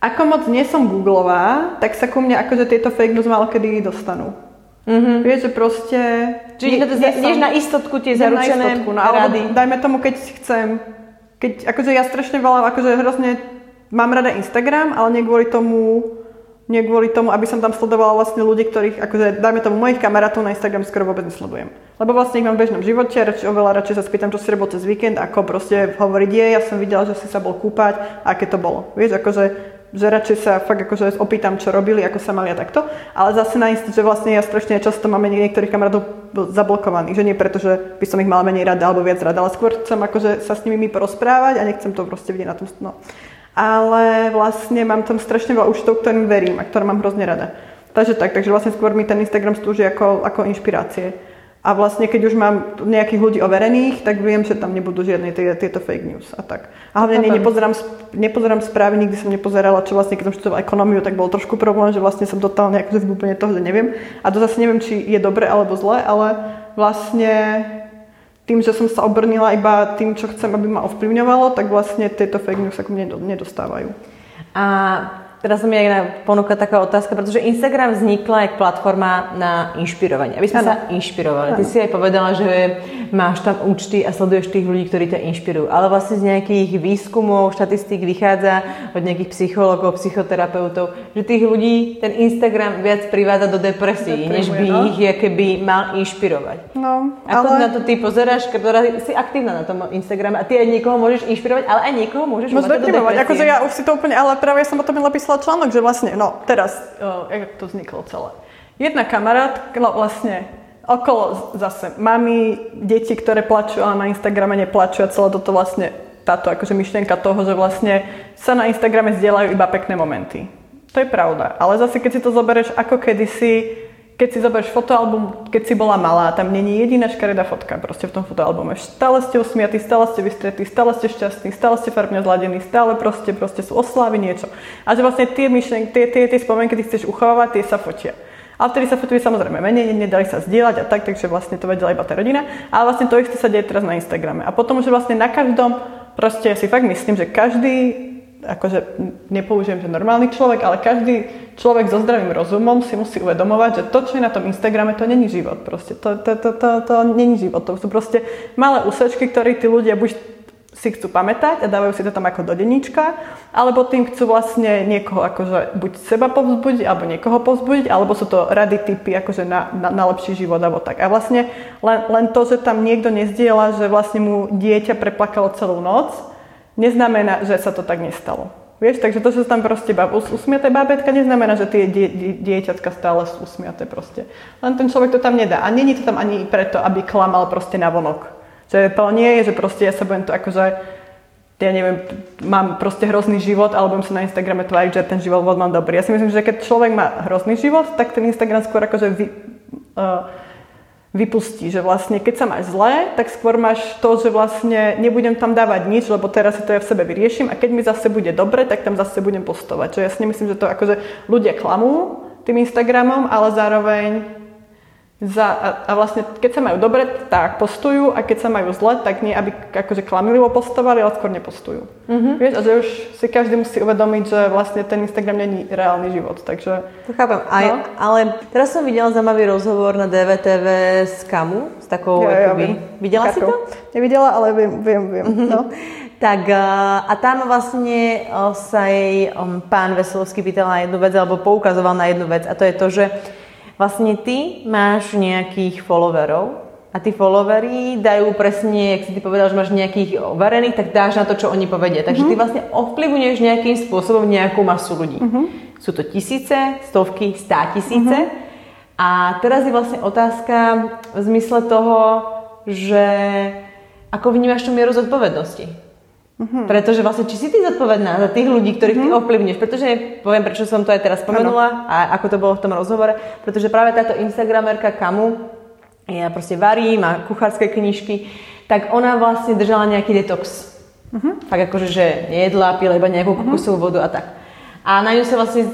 ako moc nie som googlová, tak sa ku mne akože tieto fake news malo kedy dostanú. Mm-hmm. Vieš, že proste... Čiže nie, nie som, na istotku tie zaručené istotku, no, rady. dajme tomu, keď chcem... Keď, akože ja strašne veľa, akože hrozne mám rada Instagram, ale nie kvôli tomu, nie kvôli tomu, aby som tam sledovala vlastne ľudí, ktorých, akože dajme tomu mojich kamarátov na Instagram skoro vôbec nesledujem. Lebo vlastne ich mám v bežnom živote, radšej, oveľa radšej sa spýtam, čo si robil cez víkend, ako proste hovoriť je, ja som videla, že si sa bol kúpať, aké to bolo. Vieš, akože že radšej sa fakt akože opýtam, čo robili, ako sa mali a takto. Ale zase na isté, že vlastne ja strašne často máme niektorých kamarátov zablokovaných, že nie preto, že by som ich mala menej rada alebo viac rada, ale skôr chcem akože sa s nimi mi porozprávať a nechcem to proste vidieť na tom. No. Ale vlastne mám tam strašne veľa účtov, ktorým verím a ktoré mám hrozne rada. Takže tak, takže vlastne skôr mi ten Instagram slúži ako, ako inšpirácie. A vlastne, keď už mám nejakých ľudí overených, tak viem, že tam nebudú žiadne tie, tieto fake news a tak. A hlavne ne, nepozerám, nepozerám správy, nikdy som nepozerala, čo vlastne, keď som študovala ekonómiu, tak bol trošku problém, že vlastne som totálne akože v úplne toho, že neviem. A to zase neviem, či je dobre alebo zle, ale vlastne tým, že som sa obrnila iba tým, čo chcem, aby ma ovplyvňovalo, tak vlastne tieto fake news sa k mne nedostávajú. A Teraz sa mi aj ponúka taká otázka, pretože Instagram vznikla ako platforma na inšpirovanie, aby sme ano. sa inšpirovali. Ano. Ty si aj povedala, že máš tam účty a sleduješ tých ľudí, ktorí ťa inšpirujú. Ale vlastne z nejakých výskumov, štatistík vychádza od nejakých psychologov, psychoterapeutov, že tých ľudí ten Instagram viac privádza do depresí, než by no? ich keby mal inšpirovať. No, Ako ale... na to ty pozeráš, ktorá si aktívna na tom Instagrame a ty aj niekoho môžeš inšpirovať, ale aj niekoho môžeš Môžeš do depresie. Akože ja už si to úplne, ale práve ja som o tom napísala napísala článok, že vlastne, no teraz, o, jak to vzniklo celé. Jedna kamarátka, no vlastne okolo zase mami, deti, ktoré plačú, ale na Instagrame neplačú a celé toto vlastne táto akože myšlienka toho, že vlastne sa na Instagrame zdieľajú iba pekné momenty. To je pravda. Ale zase, keď si to zoberieš ako kedysi, keď si zoberieš fotoalbum, keď si bola malá, tam není jediná škaredá fotka proste v tom fotoalbume. Stále ste usmiatí, stále ste vystretí, stále ste šťastní, stále ste farbne zladení, stále proste, proste sú oslávy niečo. A že vlastne tie myšlenky, tie, tie, tie spomienky, keď chceš uchovávať, tie sa fotia. Ale vtedy sa fotili samozrejme menej, nedali sa zdieľať a tak, takže vlastne to vedela iba tá rodina. Ale vlastne to isté sa deje teraz na Instagrame. A potom, že vlastne na každom, proste ja si fakt myslím, že každý akože nepoužijem, že normálny človek, ale každý človek so zdravým rozumom si musí uvedomovať, že to, čo je na tom Instagrame, to není život. Proste. To, to, to, to, to není život. To sú proste malé úsečky, ktoré tí ľudia buď si chcú pamätať a dávajú si to tam ako do denníčka, alebo tým chcú vlastne niekoho akože buď seba povzbudiť, alebo niekoho povzbudiť, alebo sú to rady typy akože na, na, na lepší život, alebo tak. A vlastne len, len to, že tam niekto nezdiela, že vlastne mu dieťa preplakalo celú noc, neznamená, že sa to tak nestalo. Vieš, takže to, že tam proste bab, usmiaté bábetka, neznamená, že tie die, die, dieťatka stále sú usmiaté proste. Len ten človek to tam nedá. A není to tam ani preto, aby klamal proste na vonok. Že to nie je, že proste ja sa budem to akože ja neviem, mám proste hrozný život, alebo sa na Instagrame tváriť, že ten život mám dobrý. Ja si myslím, že keď človek má hrozný život, tak ten Instagram skôr akože vy, uh, vypustí, že vlastne keď sa máš zle, tak skôr máš to, že vlastne nebudem tam dávať nič, lebo teraz si to ja v sebe vyrieším a keď mi zase bude dobre, tak tam zase budem postovať. Čo ja si nemyslím, že to akože ľudia klamú tým Instagramom, ale zároveň za, a, a vlastne keď sa majú dobre, tak postujú a keď sa majú zle, tak nie, aby akože klamilivo postovali, ale skôr nepostujú. Mm-hmm. Vieš, a že už si každý musí uvedomiť, že vlastne ten Instagram není reálny život, takže... To chápem, Aj, no? ale teraz som videla zaujímavý rozhovor na DVTV s Kamu, s takou ja, ja, viem. Videla Karkou. si to? Nevidela, ale viem, viem, viem. Mm-hmm. No. Tak a tam vlastne sa jej pán Veselovský pýtal na jednu vec, alebo poukazoval na jednu vec a to je to, že vlastne ty máš nejakých followerov a tí followery dajú presne, ak si ty povedal, že máš nejakých overených, tak dáš na to, čo oni povedia. Takže ty mhm. vlastne ovplyvňuješ nejakým spôsobom nejakú masu ľudí. Mm-hmm. Sú to tisíce, stovky, stá tisíce. Mm-hmm. A teraz je vlastne otázka v zmysle toho, že ako vnímaš tú mieru zodpovednosti. Mm-hmm. Pretože vlastne, či si ty zodpovedná za tých ľudí, ktorých mm-hmm. ty mhm. ovplyvníš, pretože poviem, prečo som to aj teraz spomenula a ako to bolo v tom rozhovore, pretože práve táto Instagramerka Kamu ja proste varím a kuchárske knižky, tak ona vlastne držala nejaký detox. Uh-huh. Fakt akože, že nejedla, pila iba nejakú kokosovú vodu a tak. A na ňu sa vlastne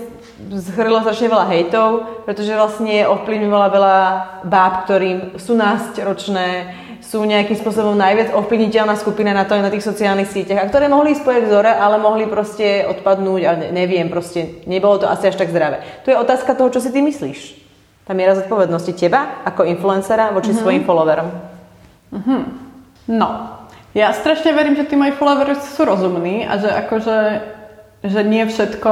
zhrlo strašne veľa hejtov, pretože vlastne ovplyvňovala veľa báb, ktorým sú ročné, sú nejakým spôsobom najviac ovplyvniteľná skupina na to na tých sociálnych sieťach a ktoré mohli ísť vzore, ale mohli proste odpadnúť a neviem, proste nebolo to asi až tak zdravé. Tu je otázka toho, čo si ty myslíš. Tá miera zodpovednosti teba ako influencera voči mm-hmm. svojim followerom. Mm-hmm. No, ja strašne verím, že tí moji followers sú rozumní a že akože že nie všetko,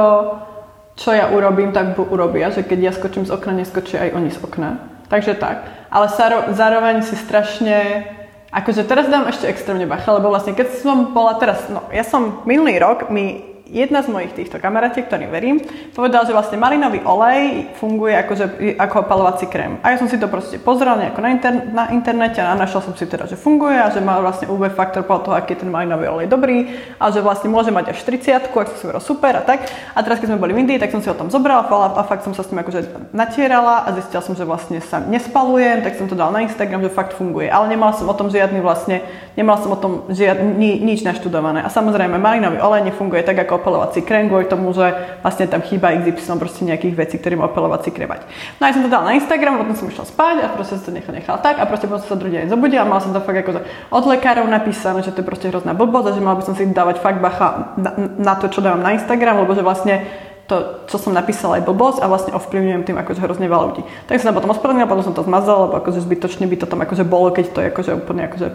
čo ja urobím, tak urobia, že keď ja skočím z okna, neskočia aj oni z okna. Takže tak. Ale zároveň si strašne Akože teraz dám ešte extrémne bacha, lebo vlastne keď som bola teraz, no ja som minulý rok, mi jedna z mojich týchto kamarátiek, ktorým verím, povedal, že vlastne malinový olej funguje akože, ako opalovací krém. A ja som si to proste pozrel nejako na, inter, na internete a našla som si teda, že funguje a že má vlastne UV faktor podľa toho, aký je ten malinový olej dobrý a že vlastne môže mať až 30, ak som si hovoril super a tak. A teraz, keď sme boli v Indii, tak som si o tom zobrala a fakt som sa s tým akože natierala a zistila som, že vlastne sa nespalujem, tak som to dal na Instagram, že fakt funguje. Ale nemala som o tom žiadny vlastne, nemala som o tom žiadny, ni, nič naštudované. A samozrejme, malinový olej nefunguje tak ako opelovací krém kvôli tomu, že vlastne tam chýba XY proste nejakých vecí, ktorým opelovací kremať. No a ja som to dala na Instagram, potom som išla spať a proste som to nechal, nechal tak a proste potom som sa druhý deň zobudila a mal som to fakt akože od lekárov napísané, že to je proste hrozná blbosť a že mal by som si dávať fakt bacha na, na to, čo dávam na Instagram, lebo že vlastne to, čo som napísala, je blbosť a vlastne ovplyvňujem tým akože hrozne veľa ľudí. Tak som sa potom ospravedlnila, potom som to zmazala, lebo akože zbytočne by to tam akože bolo, keď to je akože úplne akože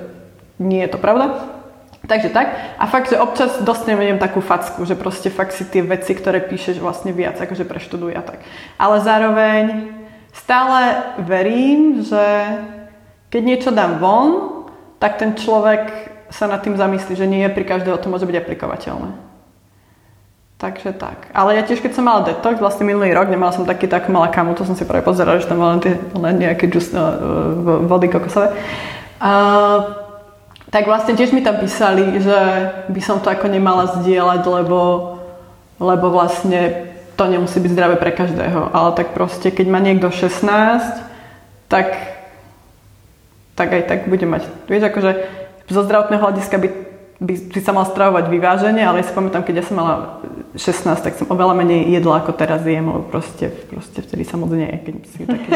nie je to pravda. Takže tak. A fakt, že občas dostanem takú facku, že proste fakt si tie veci, ktoré píšeš vlastne viac, akože preštuduj a tak. Ale zároveň stále verím, že keď niečo dám von, tak ten človek sa nad tým zamyslí, že nie pri každého to môže byť aplikovateľné. Takže tak. Ale ja tiež, keď som mala detox, vlastne minulý rok, nemala som taký tak malá kamu, to som si práve pozerala, že tam len, tie, len nejaké džus, uh, vody kokosové. Uh, tak vlastne tiež mi tam písali, že by som to ako nemala zdieľať, lebo, lebo vlastne to nemusí byť zdravé pre každého. Ale tak proste, keď má niekto 16, tak, tak aj tak bude mať. Vieš, akože zo zdravotného hľadiska by by si sa mal stravovať vyvážene, ale ja si pamätám, keď ja som mala 16, tak som oveľa menej jedla ako teraz jem, proste, proste vtedy sa moc nie keď si taký.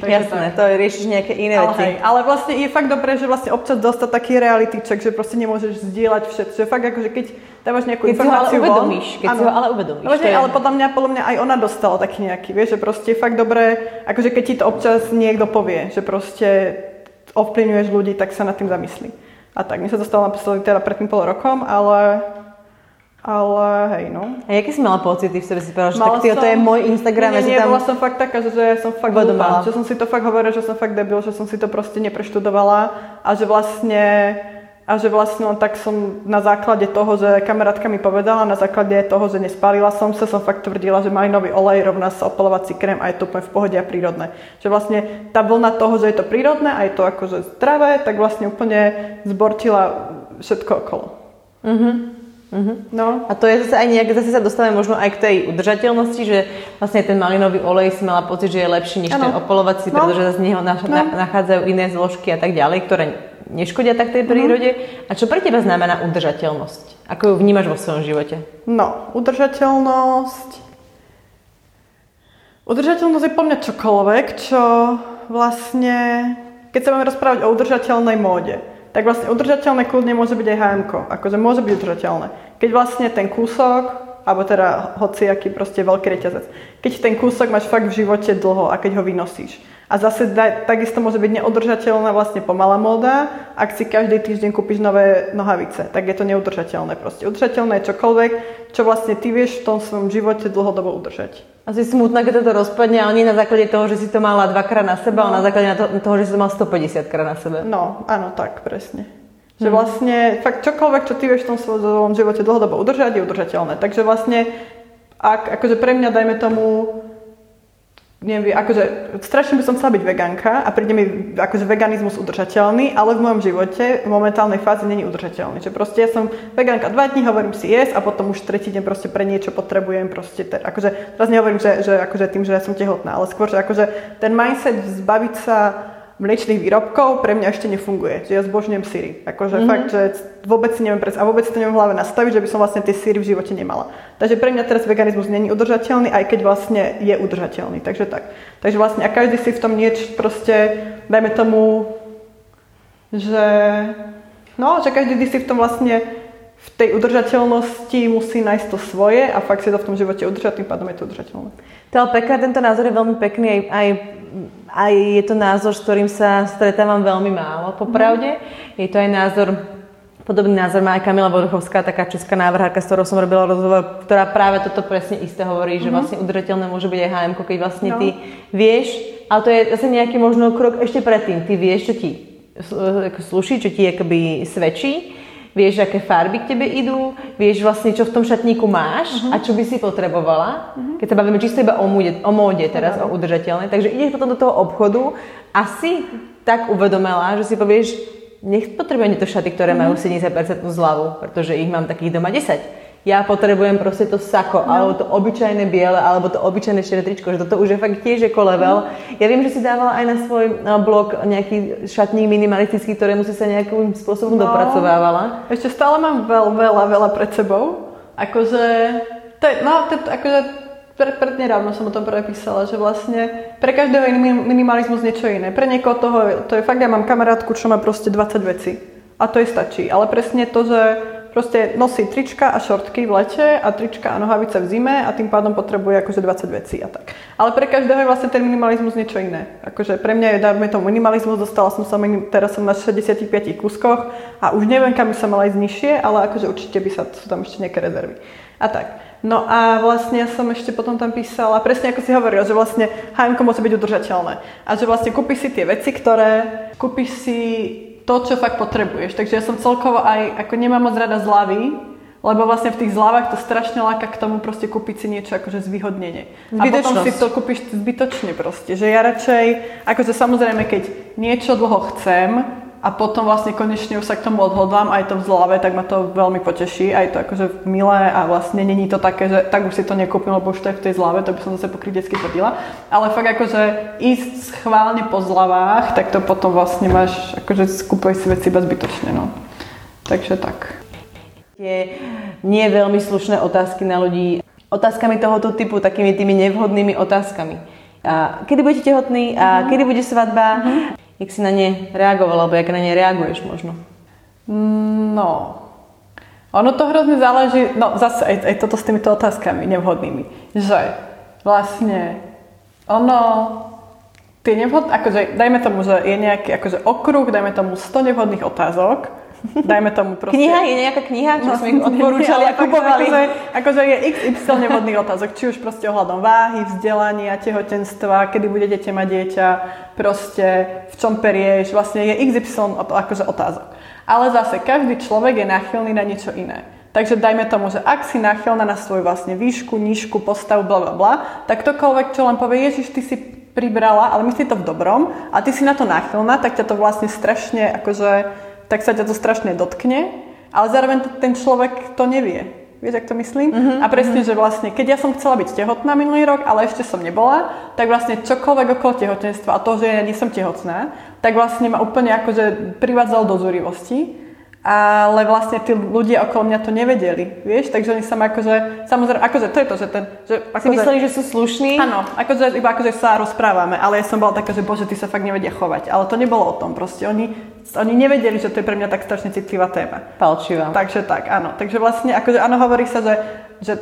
Jasné, tak. to riešiš nejaké iné ale, veci. Hej, ale vlastne je fakt dobré, že vlastne občas dostať taký reality check, že proste nemôžeš zdieľať všetko. Že fakt akože keď dávaš nejakú keď informáciu si ho ale uvedomíš, keď si ho ale uvedomíš. Je... ale podľa mňa, podľa mňa aj ona dostala taký nejaký, vieš, že proste je fakt dobré, akože keď ti to občas niekto povie, že proste ovplyvňuješ ľudí, tak sa nad tým zamyslí. A tak, mi sa to stalo naposledy teda pred tým pol rokom, ale ale hej, no. A aké si mala pocity, v ktoré si povedala, že tak tyjo, to je môj Instagram? Nie, nie, nie tam... bola som fakt taká, že, že ja som fakt hlúpa, že som si to fakt hovorila, že som fakt debil, že som si to proste nepreštudovala a že vlastne a že vlastne tak som na základe toho, že kamarátka mi povedala, na základe toho, že nespálila som sa, som fakt tvrdila, že malinový olej rovná sa opalovací krém a je to úplne v pohode a prírodné. Že vlastne tá vlna toho, že je to prírodné a je to akože zdravé, tak vlastne úplne zbortila všetko okolo. Uh-huh. Uh-huh. No. A to je zase aj nejak, zase sa dostávame možno aj k tej udržateľnosti, že vlastne ten malinový olej si mala pocit, že je lepší než ano. ten opalovací, no. pretože z neho na, no. nachádzajú iné zložky a tak ďalej, ktoré neškodia tak tej prírode. Mm-hmm. A čo pre teba znamená udržateľnosť? Ako ju vnímaš vo svojom živote? No, udržateľnosť... Udržateľnosť je po mňa čokoľvek, čo vlastne... Keď sa budeme rozprávať o udržateľnej móde, tak vlastne udržateľné kľudne môže byť aj HMK. Akože môže byť udržateľné. Keď vlastne ten kúsok, alebo teda hociaký proste veľký reťazec, keď ten kúsok máš fakt v živote dlho a keď ho vynosíš, a zase da, takisto môže byť neudržateľná vlastne pomalá móda, ak si každý týždeň kúpiš nové nohavice, tak je to neudržateľné proste. Udržateľné je čokoľvek, čo vlastne ty vieš v tom svojom živote dlhodobo udržať. Asi smutná, keď to rozpadne, ale nie na základe toho, že si to mala dvakrát na seba, no. ale na základe toho, že si to mal 150 krát na sebe. No, áno, tak, presne. Že hmm. vlastne fakt čokoľvek, čo ty vieš v tom svojom živote dlhodobo udržať, je udržateľné. Takže vlastne, ak, akože pre mňa, dajme tomu, neviem, akože strašne by som chcela byť vegánka a príde mi akože veganizmus udržateľný, ale v mojom živote v momentálnej fáze není udržateľný. Že proste ja som vegánka dva dní, hovorím si jesť a potom už tretí deň proste pre niečo potrebujem proste, ter, akože teraz nehovorím, že, že akože tým, že ja som tehotná, ale skôr, že akože ten mindset zbaviť sa mliečných výrobkov pre mňa ešte nefunguje. Že ja zbožňujem síry. Akože mm-hmm. fakt, že vôbec si neviem predstaviť a vôbec si to neviem v hlave nastaviť, že by som vlastne tie síry v živote nemala. Takže pre mňa teraz veganizmus není udržateľný, aj keď vlastne je udržateľný. Takže tak. Takže vlastne a každý si v tom niečo proste, dajme tomu, že no, že každý si v tom vlastne v tej udržateľnosti musí nájsť to svoje a fakt si to v tom živote udržať, tým pádom je to udržateľné. To ale pekné, tento názor je veľmi pekný, aj, aj, aj je to názor, s ktorým sa stretávam veľmi málo, popravde. Mm. Je to aj názor, podobný názor má aj Kamila Vodochovská, taká česká návrhárka, s ktorou som robila rozhovor, ktorá práve toto presne isté hovorí, mm. že mhm. vlastne udržateľné môže byť aj HM, keď vlastne no. ty vieš, ale to je zase nejaký možno krok ešte predtým, ty vieš, čo ti sluší, čo ti akoby svedčí vieš, aké farby k tebe idú, vieš vlastne, čo v tom šatníku máš uh-huh. a čo by si potrebovala, uh-huh. keď sa bavíme čisto iba o, múde, o móde teraz, uh-huh. o udržateľnej. Takže ideš potom do toho obchodu a si tak uvedomila, že si povieš, nech potrebujem to šaty, ktoré majú 70% zľavu, pretože ich mám takých doma 10 ja potrebujem proste to sako, no. alebo to obyčajné biele, alebo to obyčajné šedé tričko, že toto už je fakt tiež ako level. No. Ja viem, že si dávala aj na svoj blog nejaký šatník minimalistický, ktorému si sa nejakým spôsobom no. dopracovávala. Ešte stále mám veľ, veľa, veľa pred sebou. Akože, to je, no, to, akože pred, pred nedávno som o tom prepísala, že vlastne pre každého je minimalizmus niečo iné. Pre niekoho toho, to je fakt, ja mám kamarátku, čo má proste 20 vecí. A to jej stačí. Ale presne to, že proste nosí trička a šortky v lete a trička a nohavice v zime a tým pádom potrebuje akože 20 vecí a tak. Ale pre každého je vlastne ten minimalizmus niečo iné. Akože pre mňa je, dávme to minimalizmus, dostala som sa, teraz som na 65 kuskoch a už neviem, kam by som mala ísť nižšie, ale akože určite by sa, sú tam ešte nejaké rezervy. A tak. No a vlastne ja som ešte potom tam písala, presne ako si hovoril, že vlastne HM môže byť udržateľné. A že vlastne kúpiš si tie veci, ktoré, kúpiš si to, čo fakt potrebuješ. Takže ja som celkovo aj, ako nemám moc rada zľavy, lebo vlastne v tých zľavách to strašne láka k tomu proste kúpiť si niečo akože zvýhodnenie. A potom si to kúpiš zbytočne proste. Že ja radšej, akože samozrejme, keď niečo dlho chcem, a potom vlastne konečne už sa k tomu odhodlám, aj to v zlave, tak ma to veľmi poteší, aj to akože milé a vlastne není to také, že tak už si to nekúpim, lebo už to je v tej zlave, to by som zase pokrytecky tvrdila. Ale fakt akože ísť schválne po zlavách, tak to potom vlastne máš, akože skúpaj si veci iba zbytočne, no. Takže tak. Je nie veľmi slušné otázky na ľudí. Otázkami tohoto typu, takými tými nevhodnými otázkami. A kedy budete tehotní a kedy bude svadba? Uh-huh jak si na ne reagoval, alebo jak na ne reaguješ možno? No, ono to hrozne záleží, no zase aj, aj toto s týmito otázkami nevhodnými, že vlastne ono, tie nevhodné, akože dajme tomu, že je nejaký akože okruh, dajme tomu 100 nevhodných otázok, dajme tomu proste... Kniha? Je nejaká kniha, čo no, sme ich odporúčali a kupovali? Akože, akože je XY nevhodných otázok, či už proste ohľadom váhy, vzdelania, tehotenstva, kedy budete mať dieťa, proste v čom perieš, vlastne je XY akože otázok. Ale zase každý človek je náchylný na niečo iné. Takže dajme tomu, že ak si náchylná na svoju vlastne výšku, nížku, postavu, bla bla bla, tak ktokoľvek, čo len povie, Ježiš, ty si pribrala, ale myslí to v dobrom a ty si na to náchylná, tak ťa to vlastne strašne akože tak sa ťa to strašne dotkne, ale zároveň ten človek to nevie. Vieš, ak to myslím? Uh-huh, a presne, uh-huh. že vlastne, keď ja som chcela byť tehotná minulý rok, ale ešte som nebola, tak vlastne čokoľvek okolo tehotenstva a to, že ja nie som tehotná, tak vlastne ma úplne akože privádzal do zúrivosti ale vlastne tí ľudia okolo mňa to nevedeli, vieš, takže oni sa ma akože, samozrejme, akože to je to, že ten, že akože, Si mysleli, že sú slušní? Áno, akože iba akože sa rozprávame, ale ja som bola taká, že bože, ty sa fakt nevedia chovať, ale to nebolo o tom, proste oni, oni nevedeli, že to je pre mňa tak strašne citlivá téma. Palčivá. Takže tak, áno, takže vlastne, akože áno, hovorí sa, že, že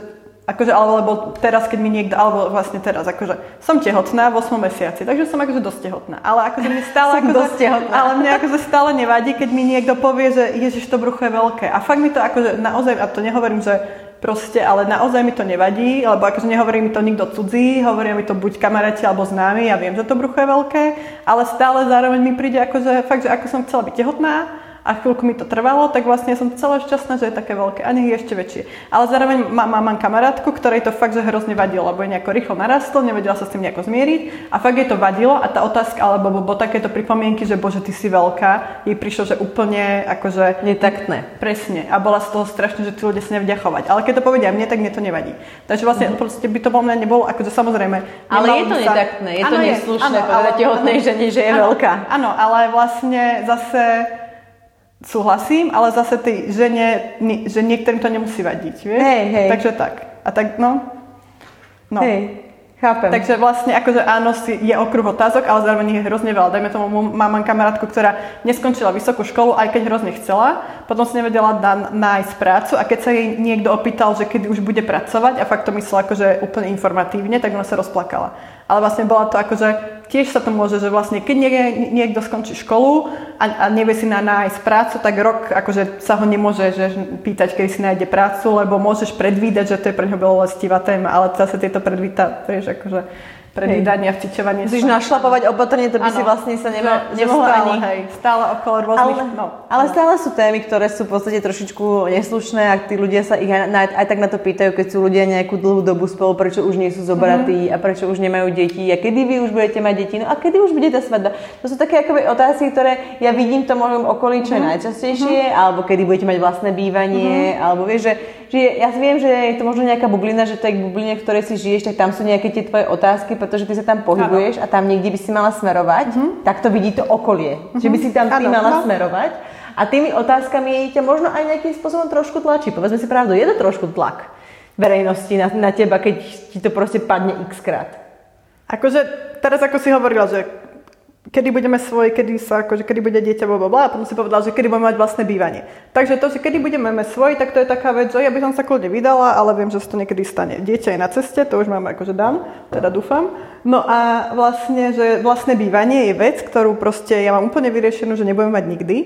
Akože, alebo teraz, keď mi niekto, alebo vlastne teraz, akože som tehotná v 8 mesiaci, takže som akože dosť tehotná. Ale akože mi stále, akože, dosť tehotná. ale mne akože stále nevadí, keď mi niekto povie, že ježiš, to brucho je veľké. A fakt mi to akože naozaj, a to nehovorím, že proste, ale naozaj mi to nevadí, lebo akože nehovorí mi to nikto cudzí, hovoria mi to buď kamaráti alebo známi, ja viem, že to brucho je veľké, ale stále zároveň mi príde akože fakt, že ako som chcela byť tehotná, a chvíľku mi to trvalo, tak vlastne som celá šťastná, že je také veľké a nech je ešte väčšie. Ale zároveň má, má, mám kamarátku, ktorej to fakt, že hrozne vadilo, lebo je nejako rýchlo narastol, nevedela sa s tým nejako zmieriť a fakt jej to vadilo a tá otázka, alebo bo, bo takéto pripomienky, že bože, ty si veľká, jej prišlo, že úplne akože... Netaktné. Presne. A bola z toho strašne, že tí ľudia sa nevedia chovať. Ale keď to povedia mne, tak mne to nevadí. Takže vlastne mm-hmm. proste by to bol mňa nebolo, akože samozrejme. Ale je to sa... netaktné, je ano, to neslušné povedať tehotnej žene, že je ano, veľká. Áno, ale vlastne zase súhlasím, ale zase tej žene, že niektorým to nemusí vadiť, vieš? Hej, hej. Takže tak. A tak, no. No. Hej. Chápem. Takže vlastne akože áno, si je okruh otázok, ale zároveň je hrozne veľa. Dajme tomu, mám kamarátku, ktorá neskončila vysokú školu, aj keď hrozne chcela, potom si nevedela na, nájsť prácu a keď sa jej niekto opýtal, že kedy už bude pracovať a fakt to myslela akože úplne informatívne, tak ona sa rozplakala. Ale vlastne bola to akože tiež sa to môže, že vlastne keď nie, niekto skončí školu a, a nevie si na nájsť prácu, tak rok akože sa ho nemôže že, pýtať, kedy si nájde prácu, lebo môžeš predvídať, že to je pre ňoho bolestivá téma, ale zase tieto predvíta, vieš, akože predvídanie a včičovanie. Musíš sa... našlapovať opatrne, to by ano, si vlastne sa nemo, že, nemohla stále, ani... Hej, stále okolo rôznych... Ale, no, ale no. stále sú témy, ktoré sú v podstate trošičku neslušné a tí ľudia sa ich aj, aj tak na to pýtajú, keď sú ľudia nejakú dlhú dobu spolu, prečo už nie sú zobratí mm-hmm. a prečo už nemajú deti a kedy vy už budete mať deti, no a kedy už bude tá svadba. To sú také akoby otázky, ktoré ja vidím v tom mojom okolí, čo mm-hmm. najčastejšie, mm-hmm. alebo kedy budete mať vlastné bývanie, mm-hmm. alebo vieš, že že ja viem, že je to možno nejaká bublina, že to je bubline, v ktorej si žiješ, tak tam sú nejaké tie tvoje otázky, pretože ty sa tam pohybuješ ano. a tam niekde by si mala smerovať, mm-hmm. tak to vidí to okolie. Mm-hmm. Že by si tam ty ano, mala no. smerovať. A tými otázkami ťa možno aj nejakým spôsobom trošku tlačí. Povedzme si pravdu, je to trošku tlak verejnosti na, na teba, keď ti to proste padne x krát. Akože teraz ako si hovorila, že kedy budeme svoje, kedy sa, akože, kedy bude dieťa, bla, bla, a potom si povedal, že kedy budeme mať vlastné bývanie. Takže to, že kedy budeme mať svoj, tak to je taká vec, že ja by som sa kľudne vydala, ale viem, že sa to niekedy stane. Dieťa je na ceste, to už máme akože dám, teda dúfam. No a vlastne, že vlastné bývanie je vec, ktorú proste ja mám úplne vyriešenú, že nebudem mať nikdy.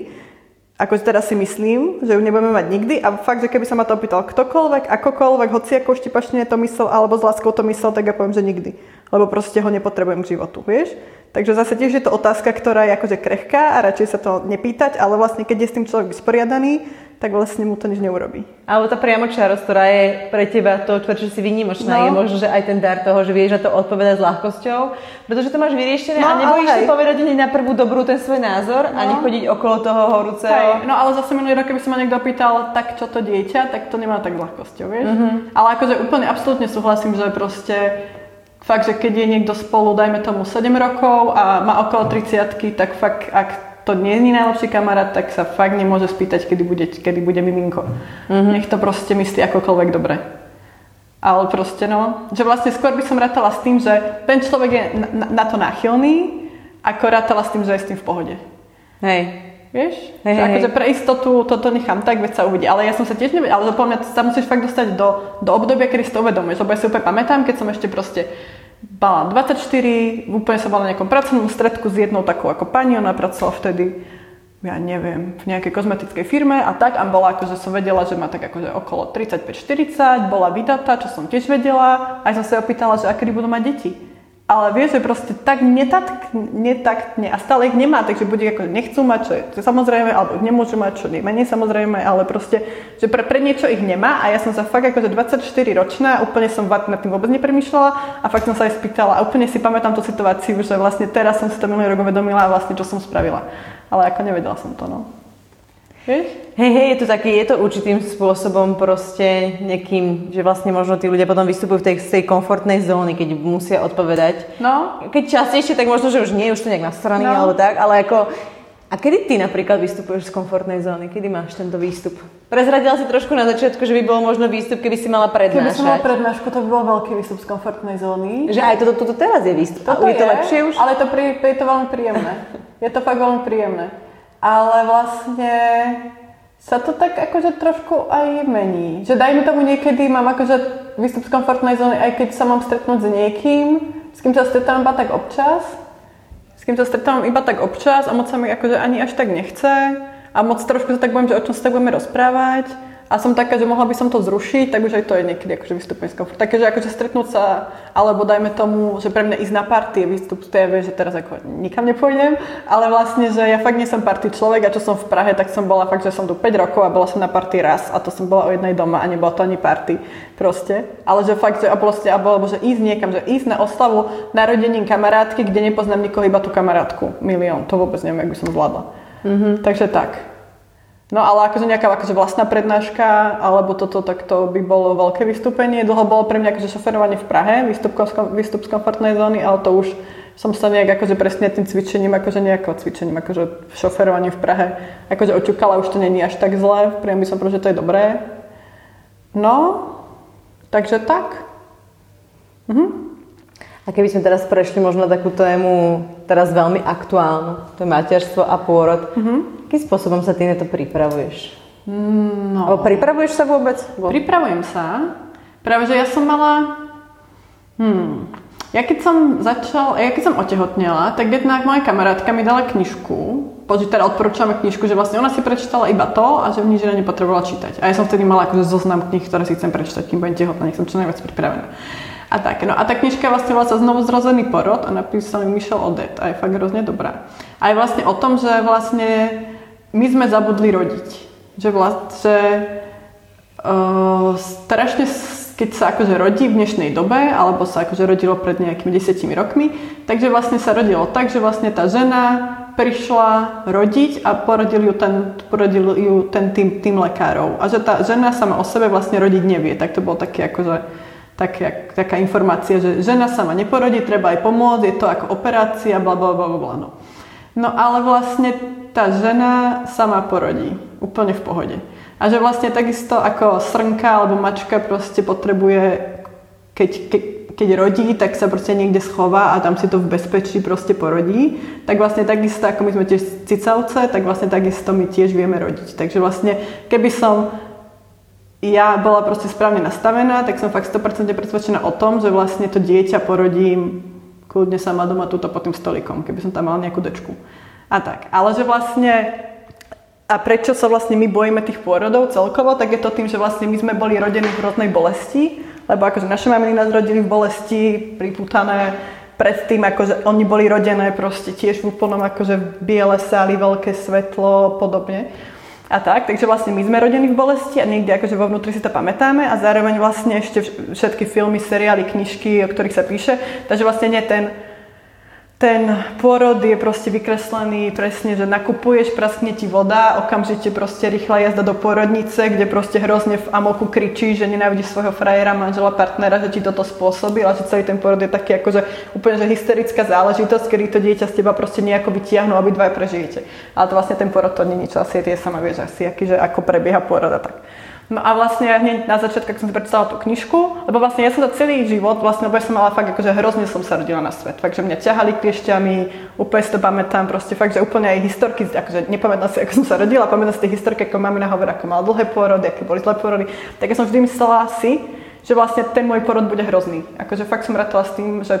Ako teraz si myslím, že ju nebudeme mať nikdy a fakt, že keby sa ma to opýtal ktokoľvek, akokoľvek, hoci ako štipačne to myslel alebo s láskou to myslel, tak ja poviem, že nikdy. Lebo proste ho nepotrebujem k životu, vieš? Takže zase tiež je to otázka, ktorá je akože krehká a radšej sa to nepýtať, ale vlastne keď je s tým človek vysporiadaný, tak vlastne mu to nič neurobí. Alebo tá priamočiarosť, ktorá je pre teba to, čo si vynimočná, no. je možno, že aj ten dar toho, že vieš na to odpovedať s ľahkosťou, pretože to máš vyriešené no, a nebojíš si povedať hneď na prvú dobrú ten svoj názor no. a nechodiť okolo toho horúceho. Hej. No ale zase minulý rok, keby sa ma niekto pýtal, tak čo to dieťa, tak to nemá tak ľahkosťou, vieš. Mm-hmm. Ale akože úplne absolútne súhlasím, že proste fakt, že keď je niekto spolu, dajme tomu 7 rokov a má okolo 30 tak fakt, ak to nie je najlepší kamarát, tak sa fakt nemôže spýtať, kedy bude, kedy bude miminko. Mm-hmm. Nech to proste myslí akokoľvek dobre. Ale proste no, že vlastne skôr by som rátala s tým, že ten človek je na, na to náchylný, ako rátala s tým, že je s tým v pohode. Hej. Vieš? Hej, že akože pre istotu toto nechám tak, veď sa uvidí. Ale ja som sa tiež nevedela, ale podľa mňa sa musíš fakt dostať do, do obdobia, kedy si to uvedomuješ. Lebo ja si úplne pamätám, keď som ešte proste bala 24, úplne som bola na nejakom pracovnom stredku s jednou takou ako pani, ona pracovala vtedy ja neviem, v nejakej kozmetickej firme a tak a bola akože som vedela, že má tak akože okolo 35-40, bola vydatá, čo som tiež vedela, aj som sa opýtala, že akedy budú mať deti ale vieš, že proste tak netak, netaktne a stále ich nemá, takže bude ako nechcú mať, čo je, samozrejme, alebo nemôžu mať, čo nie menej samozrejme, ale proste, že pre, pre niečo ich nemá a ja som sa fakt akože 24 ročná, úplne som nad tým vôbec nepremýšľala a fakt som sa aj spýtala a úplne si pamätám tú situáciu, že vlastne teraz som si to minulý rok uvedomila a vlastne čo som spravila. Ale ako nevedela som to, no. Hej, hej, je to taký, je to určitým spôsobom proste nejakým, že vlastne možno tí ľudia potom vystupujú v tej, z tej komfortnej zóny, keď musia odpovedať. No. Keď častejšie, tak možno, že už nie, už to nejak na strany no. alebo tak, ale ako... A kedy ty napríklad vystupuješ z komfortnej zóny? Kedy máš tento výstup? Prezradila si trošku na začiatku, že by bol možno výstup, keby si mala prednášať. Keby som mala prednášku, to by bol veľký výstup z komfortnej zóny. Že aj toto, toto teraz je výstup. Toto je to lepšie už? Ale to pri, je to veľmi príjemné. Je to fakt veľmi príjemné ale vlastne sa to tak akože trošku aj mení. Že dajme tomu niekedy mám akože výstup z komfortnej zóny, aj keď sa mám stretnúť s niekým, s kým sa stretávam iba tak občas, s kým sa stretávam iba tak občas a moc sa mi akože ani až tak nechce a moc trošku sa tak bojím, že o čom sa tak budeme rozprávať a som taká, že mohla by som to zrušiť, tak už aj to je niekedy akože vystúpenie z komfortu. Takže akože stretnúť sa, alebo dajme tomu, že pre mňa ísť na party je výstup z TV, že teraz ako nikam nepôjdem, ale vlastne, že ja fakt nie som party človek a čo som v Prahe, tak som bola fakt, že som tu 5 rokov a bola som na party raz a to som bola o jednej doma a nebola to ani party proste. Ale že fakt, že a proste, alebo že ísť niekam, že ísť na oslavu narodením kamarátky, kde nepoznám nikoho, iba tú kamarátku, milión, to vôbec neviem, jak by som zvládla. Mm-hmm. Takže tak. No ale akože nejaká akože vlastná prednáška alebo toto, tak to by bolo veľké vystúpenie. Dlho bolo pre mňa akože šoferovanie v Prahe, výstup, výstup z komfortnej zóny, ale to už som sa nejak akože presne tým cvičením, akože nejako cvičením, akože šoferovaním v Prahe, akože oťukala, už to není až tak zle, priam by som povedal, že to je dobré. No, takže tak. Mhm. A keby sme teraz prešli možno takú tému, teraz veľmi aktuálnu, to je materstvo a pôrod. Mm-hmm. Akým spôsobom sa ty na to pripravuješ? No. O, pripravuješ sa vôbec? Pripravujem sa. Práve, že ja som mala... Hmm. Ja keď som začal, ja keď som otehotnela, tak jednak moja kamarátka mi dala knižku, poďže teda odporúčame knižku, že vlastne ona si prečítala iba to a že v nič nepotrebovala čítať. A ja som vtedy mala akože zoznam kníh, ktoré si chcem prečítať, kým budem tehotná, nech som čo najviac pripravená. A tak, no a tá knižka vlastne volá sa Znovu zrozený porod a napísal mi Michel Odet a je fakt hrozne dobrá. A je vlastne o tom, že vlastne my sme zabudli rodiť. Že vlastne uh, strašne keď sa akože rodí v dnešnej dobe, alebo sa akože rodilo pred nejakými desiatimi rokmi, takže vlastne sa rodilo tak, že vlastne tá žena prišla rodiť a porodil ju ten, porodil ju ten tým, tým lekárov. A že tá žena sama o sebe vlastne rodiť nevie. Tak to bol taký akože tak, jak, taká informácia, že žena sama neporodí, treba aj pomôcť, je to ako operácia, bla bla bla bla. No. no ale vlastne tá žena sama porodí, úplne v pohode. A že vlastne takisto ako srnka alebo mačka proste potrebuje, keď, keď, keď rodí, tak sa proste niekde schová a tam si to v bezpečí proste porodí. Tak vlastne takisto, ako my sme tiež cicavce, tak vlastne takisto my tiež vieme rodiť. Takže vlastne, keby som ja bola proste správne nastavená, tak som fakt 100% presvedčená o tom, že vlastne to dieťa porodím kľudne sama doma túto pod tým stolikom, keby som tam mala nejakú dečku. A tak. Ale že vlastne a prečo sa vlastne my bojíme tých pôrodov celkovo, tak je to tým, že vlastne my sme boli rodení v hroznej bolesti, lebo akože naše maminy nás rodili v bolesti, priputané predtým, akože oni boli rodené proste tiež v úplnom akože biele sály, veľké svetlo, podobne a tak. Takže vlastne my sme rodení v bolesti a niekde akože vo vnútri si to pamätáme a zároveň vlastne ešte všetky filmy, seriály, knižky, o ktorých sa píše. Takže vlastne nie ten ten pôrod je proste vykreslený presne, že nakupuješ, praskne ti voda, okamžite proste rýchla jazda do pôrodnice, kde proste hrozne v amoku kričí, že nenávidíš svojho frajera, manžela, partnera, že ti toto spôsobil a že celý ten pôrod je taký akože úplne že hysterická záležitosť, kedy to dieťa z teba proste nejako vytiahnu, aby dvaja prežijete. Ale to vlastne ten pôrod to nie je nič, asi tie sama vieš asi, aký, že ako prebieha pôrod a tak. No a vlastne hneď na začiatku, keď som si prečítala tú knižku, lebo vlastne ja som to celý život, vlastne lebo ja som mala fakt, akože hrozne som sa rodila na svet. Fakt, že mňa ťahali kliešťami, úplne si to pamätám, proste fakt, že úplne aj historky, akože nepamätám si, ako som sa rodila, pamätám si tie historky, ako mamina hovorí, ako mala dlhé pôrody, aké boli zlé pôrody. Tak ja som vždy myslela si, že vlastne ten môj porod bude hrozný. Akože fakt som rátala s tým, že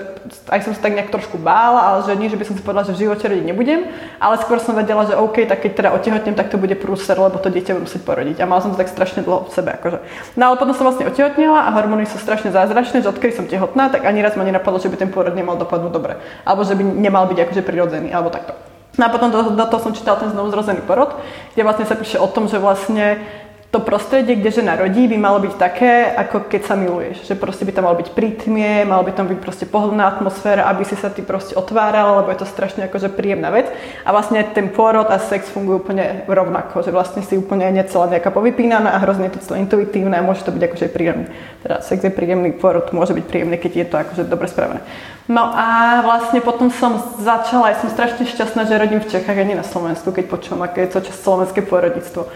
aj som sa tak nejak trošku bála, ale že nie, že by som si povedala, že v živote rodiť nebudem, ale skôr som vedela, že OK, tak keď teda otehotnem, tak to bude prúser, lebo to dieťa budú musieť porodiť. A mala som to tak strašne dlho v sebe. Akože. No ale potom som vlastne otehotnila a hormóny sú strašne zázračné, že odkedy som tehotná, tak ani raz ma nenapadlo, že by ten porod nemal dopadnúť dobre. Alebo že by nemal byť akože prirodzený, alebo takto. No a potom do, do toho som čítala ten znovu zrozený porod, kde vlastne sa píše o tom, že vlastne to prostredie, kde žena rodí, by malo byť také, ako keď sa miluješ. Že proste by tam malo byť prítmie, malo by tam byť proste pohodlná atmosféra, aby si sa ty proste otvárala, lebo je to strašne akože príjemná vec. A vlastne ten pôrod a sex fungujú úplne rovnako, že vlastne si úplne nie celá nejaká povypínaná a hrozne to celé intuitívne a môže to byť akože príjemný. Teda sex je príjemný, pôrod môže byť príjemný, keď je to akože dobre spravené. No a vlastne potom som začala, ja som strašne šťastná, že rodím v Čechách a nie na Slovensku, keď počujem, aké je to slovenské pôrodníctvo.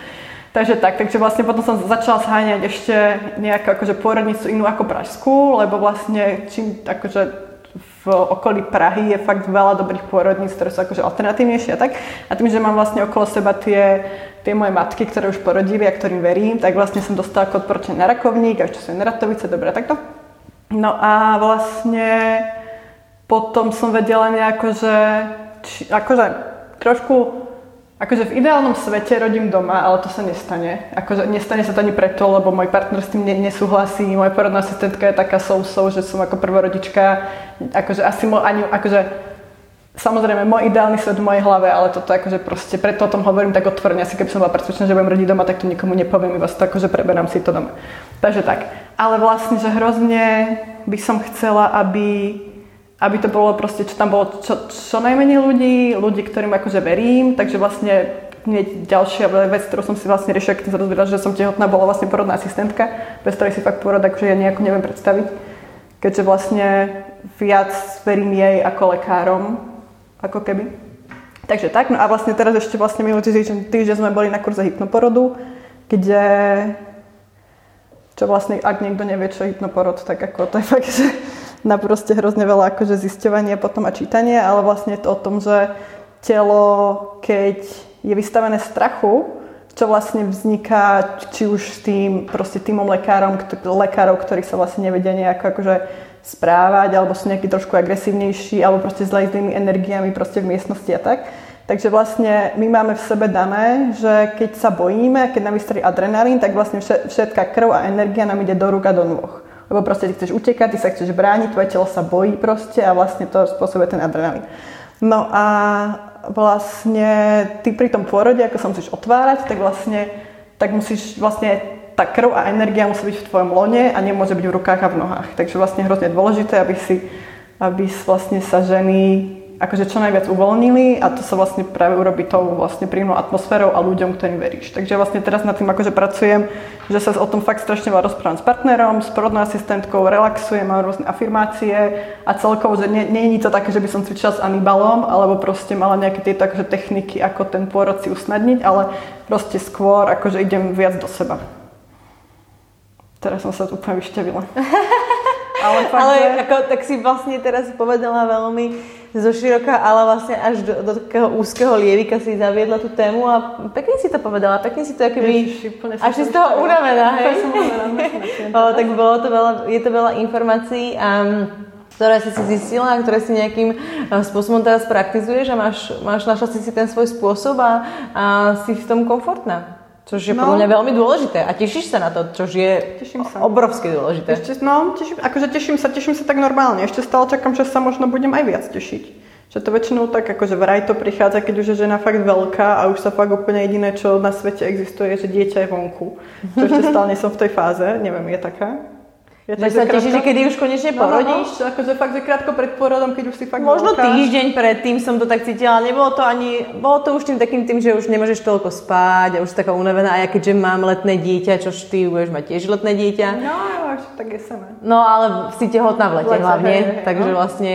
Takže tak, takže vlastne potom som začala zháňať ešte nejakú akože pôrodnicu inú ako Pražskú, lebo vlastne čím akože v okolí Prahy je fakt veľa dobrých pôrodníc, ktoré sú akože alternatívnejšie a tak. A tým, že mám vlastne okolo seba tie, tie moje matky, ktoré už porodili a ktorým verím, tak vlastne som dostala ako odporúčanie na rakovník a ešte sú neratovice, dobre, takto. No a vlastne potom som vedela nejako, že či, akože trošku Akože v ideálnom svete rodím doma, ale to sa nestane. Akože nestane sa to ani preto, lebo môj partner s tým nesúhlasí. Moja porodná asistentka je taká sousou, že som ako prvorodička. Akože asi mo, ani, akože samozrejme môj ideálny svet v mojej hlave, ale toto akože proste, preto o tom hovorím tak otvorene. Asi keby som bola presvedčená, že budem rodiť doma, tak to nikomu nepoviem, iba to akože preberám si to doma. Takže tak. Ale vlastne, že hrozne by som chcela, aby aby to bolo proste, čo tam bolo čo, čo najmenej ľudí, ľudí, ktorým akože verím, takže vlastne hneď ďalšia vec, ktorú som si vlastne riešila, keď som sa dozvedela, že som tehotná, bola vlastne porodná asistentka, bez ktorej si fakt porod, akože ja nejako neviem predstaviť. Keďže vlastne viac verím jej ako lekárom, ako keby. Takže tak, no a vlastne teraz ešte vlastne minulý týždeň, týždeň sme boli na kurze hypnoporodu, kde čo vlastne, ak niekto nevie, čo je hypnoporod, tak ako to je fakt, že na proste hrozne veľa akože zisťovania potom a čítanie, ale vlastne je to o tom, že telo, keď je vystavené strachu, čo vlastne vzniká či už s tým proste týmom lekárom, lekárov, ktorí sa vlastne nevedia nejako akože správať, alebo sú nejaký trošku agresívnejší, alebo proste s zlými energiami proste v miestnosti a tak. Takže vlastne my máme v sebe dané, že keď sa bojíme, keď nám vystrie adrenalín, tak vlastne všetká krv a energia nám ide do rúk a do nôh lebo proste ty chceš utekať, ty sa chceš brániť, tvoje telo sa bojí proste a vlastne to spôsobuje ten adrenalín. No a vlastne ty pri tom pôrode, ako sa musíš otvárať, tak vlastne tak musíš vlastne tá krv a energia musí byť v tvojom lone a nemôže byť v rukách a v nohách. Takže vlastne hrozne dôležité, aby si aby vlastne sa ženy akože čo najviac uvoľnili a to sa vlastne práve urobí tou vlastne príjemnou atmosférou a ľuďom, ktorým veríš. Takže vlastne teraz nad tým akože pracujem, že sa o tom fakt strašne veľa rozprávam s partnerom, s porodnou asistentkou, relaxujem, mám rôzne afirmácie a celkovo, že nie, nie je to také, že by som cvičila s Anibalom, alebo proste mala nejaké tieto akože techniky, ako ten pôrod si usnadniť, ale proste skôr akože idem viac do seba. Teraz som sa tu úplne vyšťavila. Ale, fakt, ale že... ako, tak si vlastne teraz povedala veľmi zo široka, ale vlastne až do, do takého úzkeho lievika si zaviedla tú tému a pekne si to povedala, pekne si to akoby... Až si z toho unavená, hej? o, tak bolo to veľa, je to veľa informácií a ktoré si si zistila a ktoré si nejakým spôsobom teraz praktizuješ a máš, máš našla si si ten svoj spôsob a, a si v tom komfortná. Což je no. podľa mňa veľmi dôležité a tešíš sa na to, čo je teším sa. obrovsky dôležité. Ešte, no, teším, akože teším sa, teším sa tak normálne. Ešte stále čakám, že sa možno budem aj viac tešiť. Že to väčšinou tak, akože vraj to prichádza, keď už je žena fakt veľká a už sa fakt úplne jediné, čo na svete existuje, je, že dieťa je vonku. Čo ešte stále nie som v tej fáze, neviem, je taká? Ja tak sa tešíš, že kedy už konečne porodíš? No, no, akože fakt, že krátko pred porodom, keď už si fakt Možno veľká. týždeň pred tým som to tak cítila, nebolo to ani, bolo to už tým takým tým, že už nemôžeš toľko spať a už si taká unavená a ja keďže mám letné dieťa, čo ty budeš mať tiež letné dieťa. No, až tak je sama. No, ale si tehotná v lete, lete hlavne, hej, hej, takže no. vlastne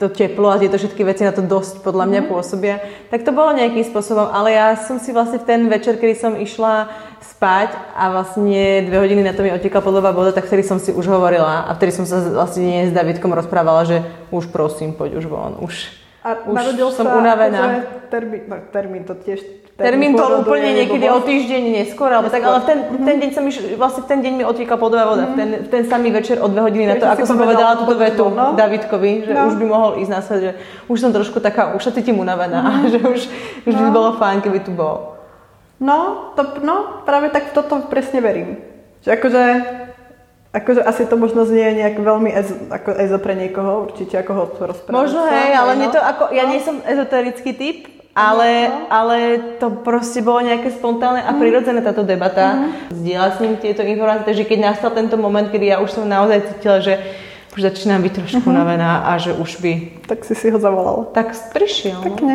to teplo a tieto všetky veci na to dosť podľa mňa mm-hmm. pôsobia. Tak to bolo nejakým spôsobom, ale ja som si vlastne v ten večer, kedy som išla spať a vlastne dve hodiny na to mi otekla podľa voda, tak vtedy som si už hovorila a vtedy som sa vlastne s Davidkom rozprávala, že už prosím, poď už von, už, a už som sa unavená. Akože termín, no, termín to tiež Termín, termín to úplne niekedy o týždeň neskôr, alebo tak, ale v ten, mm-hmm. ten deň som iš, vlastne v ten deň mi otiekla podová voda, mm-hmm. v, ten, v ten samý večer o dve hodiny na to, ako som povedala túto vetu no? Davidkovi, že no. už by mohol ísť na svet, že už som trošku taká, už sa cítim unavená, mm-hmm. že už, už no. by bolo fajn, keby tu bol. No, to, no, práve tak v toto presne verím. Že akože, akože asi to možno znie nejak veľmi ezo, ako ezo pre niekoho, určite ako ho rozprávať. Možno hej, ale no. to ako, ja no. nie som ezoterický typ, ale, no, no. ale to proste bolo nejaké spontánne a mhm. prirodzené táto debata. Mm. Zdieľať s ním tieto informácie, takže keď nastal tento moment, kedy ja už som naozaj cítila, že už začínam byť trošku mm-hmm. unavená a že už by... Tak si si ho zavolal. Tak prišiel. No. Pekne.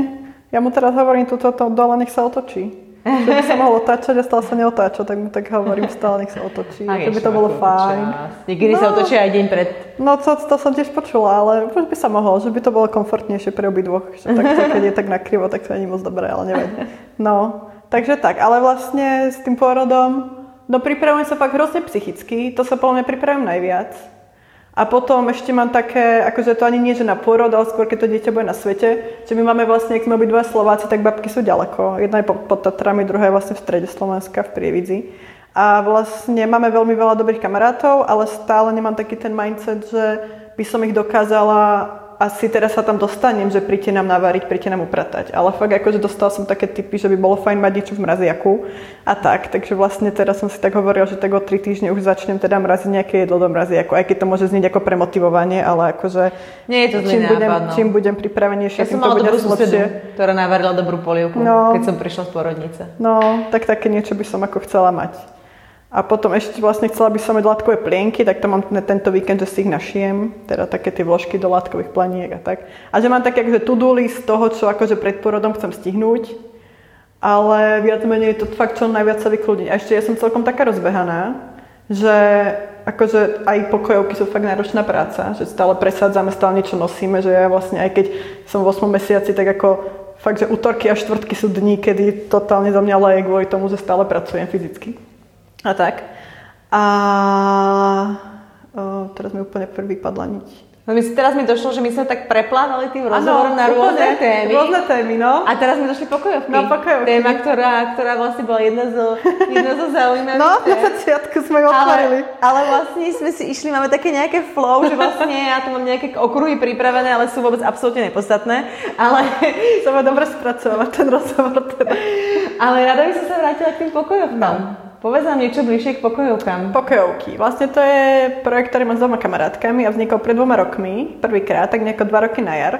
Ja mu teraz hovorím túto dole, nech sa otočí. Že by sa mohol otáčať a stále sa neotáča, tak mu tak hovorím stále, nech sa otočí. A by to bolo fajn. Niekedy no, sa otočí aj deň pred. No to, to som tiež počula, ale už by sa mohol, že by to bolo komfortnejšie pre obidvoch. Že tak, keď je tak nakrivo, tak to není moc dobré, ale nevadí. No, takže tak, ale vlastne s tým pôrodom, no pripravujem sa fakt hrozne psychicky, to sa podľa mňa pripravujem najviac a potom ešte mám také, akože to ani nie, že na pôrod, ale skôr keď to dieťa bude na svete, že my máme vlastne, ak sme obidva Slováci, tak babky sú ďaleko. Jedna je pod Tatrami, druhá je vlastne v strede Slovenska, v Prievidzi. A vlastne máme veľmi veľa dobrých kamarátov, ale stále nemám taký ten mindset, že by som ich dokázala asi teraz sa tam dostanem, že príďte nám navariť, príďte nám upratať. Ale fakt akože dostala som také typy, že by bolo fajn mať niečo v mraziaku a tak. Takže vlastne teraz som si tak hovorila, že tak o tri týždne už začnem teda mraziť nejaké jedlo do mraziaku. Aj keď to môže znieť ako premotivovanie, ale akože Nie je to čím, budem, nápad, no. čím budem pripravenejšia, Ja tým to bude lepšie. ktorá navarila dobrú polievku, No. keď som prišla z porodnice. No, tak také niečo by som ako chcela mať. A potom ešte vlastne chcela by som mať látkové plienky, tak to mám ten- tento víkend, že si ich našijem, teda také tie vložky do látkových planiek a tak. A že mám také akože to-do list toho, čo akože pred porodom chcem stihnúť, ale viac menej je to fakt čo najviac sa vykludniť. A ešte ja som celkom taká rozbehaná, že akože aj pokojovky sú fakt náročná práca, že stále presádzame, stále niečo nosíme, že ja vlastne aj keď som v 8 mesiaci, tak ako fakt, že útorky a štvrtky sú dní, kedy totálne za mňa leje kvôli tomu, že stále pracujem fyzicky. A tak. A o, teraz mi úplne prvý padla niť. No my, teraz mi došlo, že my sme tak preplávali tým rozhovorom na rôzne témy. Rôzne témy, no. A teraz mi došli pokojovky. No, pokojovky. Téma, ktorá, ktorá vlastne bola jedna zo, jedna zo zaujímavých No, na začiatku sme ju otvorili. Ale, ale vlastne sme si išli, máme také nejaké flow, že vlastne ja tu mám nejaké okruhy pripravené, ale sú vôbec absolútne nepodstatné. Ale, Som ma dobre spracovať ten rozhovor teda. ale rada by som sa vrátila k tým pokojovkám. Povedz nám niečo bližšie k pokojovkám. Pokojovky. Vlastne to je projekt, ktorý mám s dvoma kamarátkami a vznikol pred dvoma rokmi, prvýkrát, tak nejako dva roky na jar.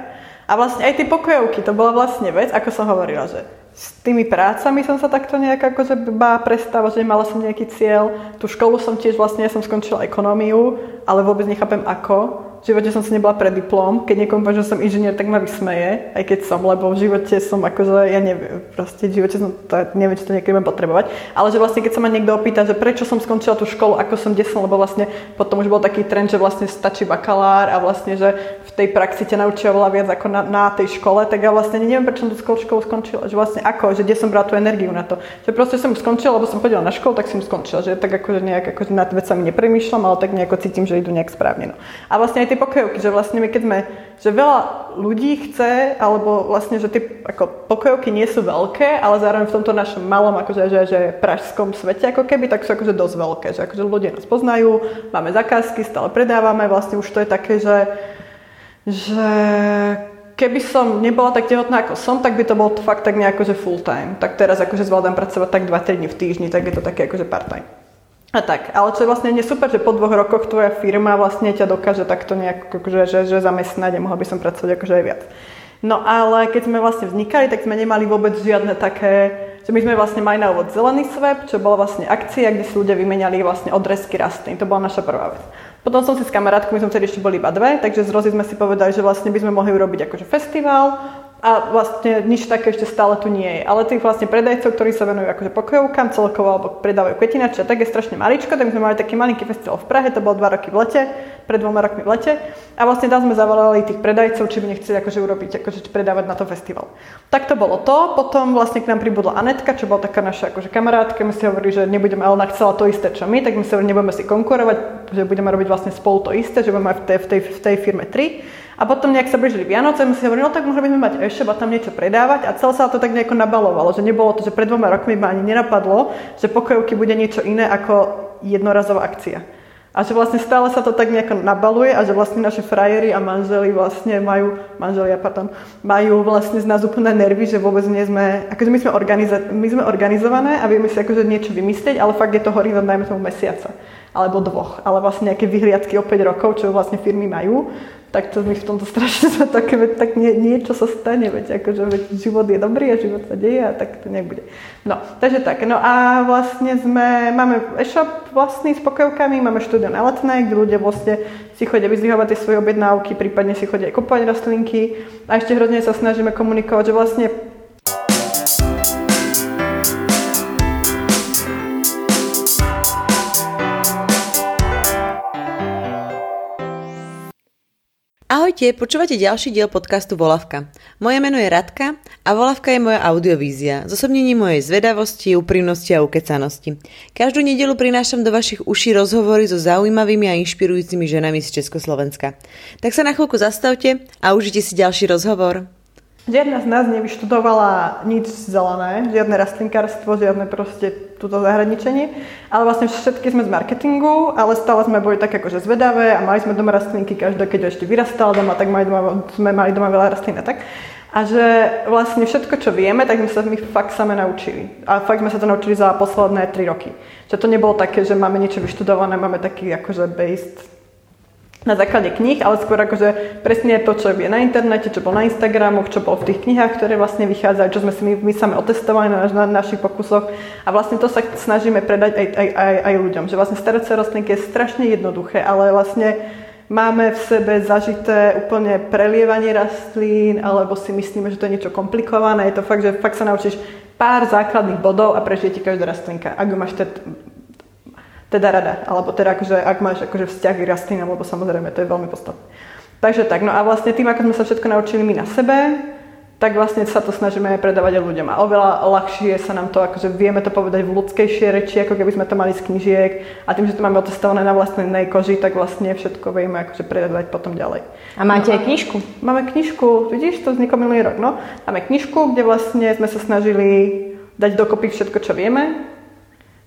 A vlastne aj tie pokojovky, to bola vlastne vec, ako som hovorila, že s tými prácami som sa takto nejak akože bá prestávať, že mala som nejaký cieľ. Tú školu som tiež vlastne, ja som skončila ekonómiu, ale vôbec nechápem ako. V živote som si nebola pre diplom. Keď niekomu poviem, že som inžinier, tak ma vysmeje, aj keď som, lebo v živote som akože, ja neviem, proste v živote som, to, neviem, či to niekedy budem potrebovať, ale že vlastne keď sa ma niekto opýta, že prečo som skončila tú školu, ako som desla, lebo vlastne potom už bol taký trend, že vlastne stačí bakalár a vlastne, že v tej praxi ťa naučia veľa viac ako na, na tej škole, tak ja vlastne neviem, prečo som tú školu, skončila, že vlastne ako, že kde som brala tú energiu na to. Že proste som skončila, lebo som chodila na školu, tak som skončila, že tak akože nejak akože nad vecami nepremýšľam, ale tak nejako cítim, že idú nejak správne. No. A vlastne aj tie pokojovky, že vlastne my keď sme, že veľa ľudí chce, alebo vlastne, že tie ako pokojovky nie sú veľké, ale zároveň v tomto našom malom, akože, že, že pražskom svete ako keby, tak sú akože dosť veľké, že akože ľudia nás poznajú, máme zakázky, stále predávame, vlastne už to je také, že, že keby som nebola tak tehotná ako som, tak by to bol fakt tak nejako, že full time. Tak teraz akože zvládam pracovať tak 2-3 dní v týždni, tak je to také akože part time. A tak, ale čo je vlastne nie super, že po dvoch rokoch tvoja firma vlastne ťa dokáže takto nejak akože, že, že zamestnať a mohla by som pracovať akože aj viac. No ale keď sme vlastne vznikali, tak sme nemali vôbec žiadne také, že my sme vlastne mali na úvod zelený swap, čo bola vlastne akcia, kde si ľudia vymenali vlastne odrezky rastlín. To bola naša prvá vec. Potom som si s kamarátkou, my sme vtedy ešte boli iba dve, takže z Rozy sme si povedali, že vlastne by sme mohli urobiť akože festival a vlastne nič také ešte stále tu nie je. Ale tých vlastne predajcov, ktorí sa venujú akože pokojovkám celkovo alebo predávajú kvetinače, tak je strašne maličko, tak sme mali taký malinký festival v Prahe, to bol dva roky v lete, pred dvoma rokmi v lete. A vlastne tam sme zavolali tých predajcov, či by nechceli akože urobiť, akože predávať na to festival. Tak to bolo to, potom vlastne k nám pribudla Anetka, čo bola taká naša akože kamarátka, my si hovorili, že nebudeme, ale ona chcela to isté, čo my, tak my si hovorili, nebudeme si konkurovať, že budeme robiť vlastne spolu to isté, že budeme v tej, v tej, v tej firme tri. A potom nejak sa blížili Vianoce, my si hovorili, no tak mohli by sme mať e-shop a tam niečo predávať a celé sa to tak nejako nabalovalo, že nebolo to, že pred dvoma rokmi ma ani nenapadlo, že pokojovky bude niečo iné ako jednorazová akcia. A že vlastne stále sa to tak nejako nabaluje a že vlastne naše frajery a manželi vlastne majú, manželia, pardon, majú vlastne z nás úplné nervy, že vôbec nie sme, akože my sme, organiza- my sme organizované a vieme si akože niečo vymyslieť, ale fakt je to horizont, dajme tomu mesiaca alebo dvoch, ale vlastne nejaké vyhliadky o 5 rokov, čo vlastne firmy majú, tak to my v tomto strašne sme také, veď tak nie, niečo sa stane, veď akože veď život je dobrý a život sa deje a tak to nebude. No, takže tak, no a vlastne sme, máme e-shop vlastný s pokojovkami, máme štúdio na letné, kde ľudia vlastne si chodia vyzvihovať tie svoje objednávky, prípadne si chodia aj kupovať rastlinky a ešte hrozne sa snažíme komunikovať, že vlastne Ahojte, počúvate ďalší diel podcastu Volavka. Moje meno je Radka a Volavka je moja audiovízia, zosobnením mojej zvedavosti, úprimnosti a ukecanosti. Každú nedelu prinášam do vašich uší rozhovory so zaujímavými a inšpirujúcimi ženami z Československa. Tak sa na chvíľku zastavte a užite si ďalší rozhovor. Žiadna z nás nevyštudovala nič zelené, žiadne rastlinkárstvo, žiadne proste túto zahraničenie, ale vlastne všetky sme z marketingu, ale stále sme boli tak akože zvedavé a mali sme doma rastlinky, každé, keď ešte vyrastal doma, tak mali doma, sme mali doma veľa rastlín a tak. A že vlastne všetko, čo vieme, tak sme sa my fakt same naučili. A fakt sme sa to naučili za posledné 3 roky. Že to nebolo také, že máme niečo vyštudované, máme taký akože based na základe kníh, ale skôr akože presne to, čo je na internete, čo bolo na Instagramoch, čo bolo v tých knihách, ktoré vlastne vychádzajú, čo sme si my, my same otestovali na, na našich pokusoch a vlastne to sa snažíme predať aj, aj, aj, aj ľuďom, že vlastne starať sa rastlinky je strašne jednoduché, ale vlastne máme v sebe zažité úplne prelievanie rastlín, alebo si myslíme, že to je niečo komplikované. Je to fakt, že fakt sa naučíš pár základných bodov a prežije ti každá rastlinka. Ak ju máš teda rada, alebo teda akože, ak máš akože vzťahy rastlín, lebo samozrejme to je veľmi podstatné. Takže tak, no a vlastne tým, ako sme sa všetko naučili my na sebe, tak vlastne sa to snažíme aj predávať aj ľuďom. A oveľa ľahšie sa nám to, akože vieme to povedať v ľudskejšie reči, ako keby sme to mali z knižiek. A tým, že to máme otestované na vlastnej koži, tak vlastne všetko vieme akože predávať potom ďalej. A máte no aj knižku? Máme knižku, vidíš, to vzniklo minulý rok, no. Máme knižku, kde vlastne sme sa snažili dať dokopy všetko, čo vieme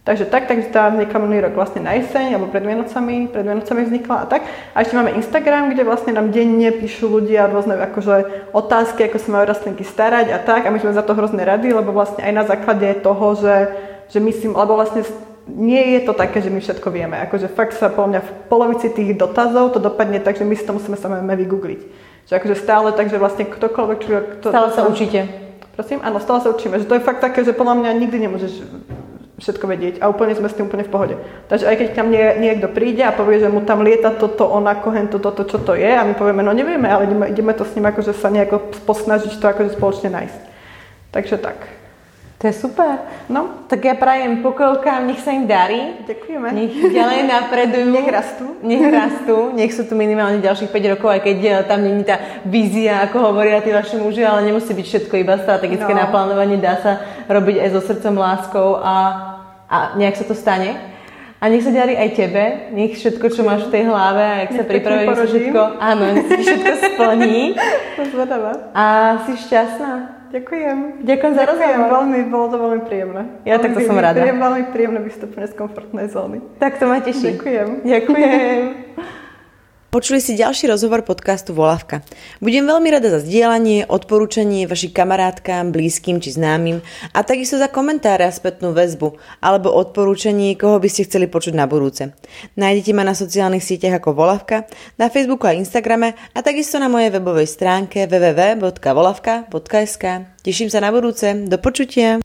Takže tak, takže tá vznikla minulý rok vlastne na jeseň, alebo pred Vienocami, pred Vienocami vznikla a tak. A ešte máme Instagram, kde vlastne nám denne píšu ľudia rôzne akože otázky, ako sa majú rastlinky starať a tak. A my sme za to hrozne radi, lebo vlastne aj na základe toho, že, že myslím, lebo vlastne nie je to také, že my všetko vieme. Akože fakt sa po mňa v polovici tých dotazov to dopadne tak, že my si to musíme samé vygoogliť. Že akože stále tak, že vlastne ktokoľvek... Kto, stále sa učíte. Prosím? Áno, stále sa učíme. Že to je fakt také, že podľa mňa nikdy nemôžeš všetko vedieť a úplne sme s tým úplne v pohode. Takže aj keď tam nie, niekto príde a povie, že mu tam lieta toto, onako, hento, toto, čo to je a my povieme, no nevieme, ale ideme, ideme to s ním akože sa nejako posnažiť to akože spoločne nájsť. Takže tak. To je super. No. Tak ja prajem pokojkám, nech sa im darí. Ďakujeme. Nech ďalej napredujú. nech rastú. Nech rastú. Nech sú tu minimálne ďalších 5 rokov, aj keď e, tam není tá vízia, ako hovoria tí vaši muži, ale nemusí byť všetko iba strategické no. naplánovanie. Dá sa robiť aj so srdcom, láskou a a nejak sa to stane. A nech sa darí aj tebe, nech všetko, čo máš v tej hlave a jak sa pripravíš, sa všetko, áno, nech sa všetko splní. A si šťastná. Ďakujem. Ďakujem za rozhovor. Veľmi, bolo to veľmi príjemné. Ja tak to som rada. Príjem, veľmi príjemné vystúpenie z komfortnej zóny. Tak to ma teší. Ďakujem. Ďakujem. Počuli si ďalší rozhovor podcastu Volavka. Budem veľmi rada za zdieľanie, odporúčanie vašich kamarátkám, blízkym či známym a takisto za komentáre a spätnú väzbu alebo odporúčanie, koho by ste chceli počuť na budúce. Nájdete ma na sociálnych sieťach ako Volavka, na Facebooku a Instagrame a takisto na mojej webovej stránke www.volavka.sk. Teším sa na budúce. Do počutia.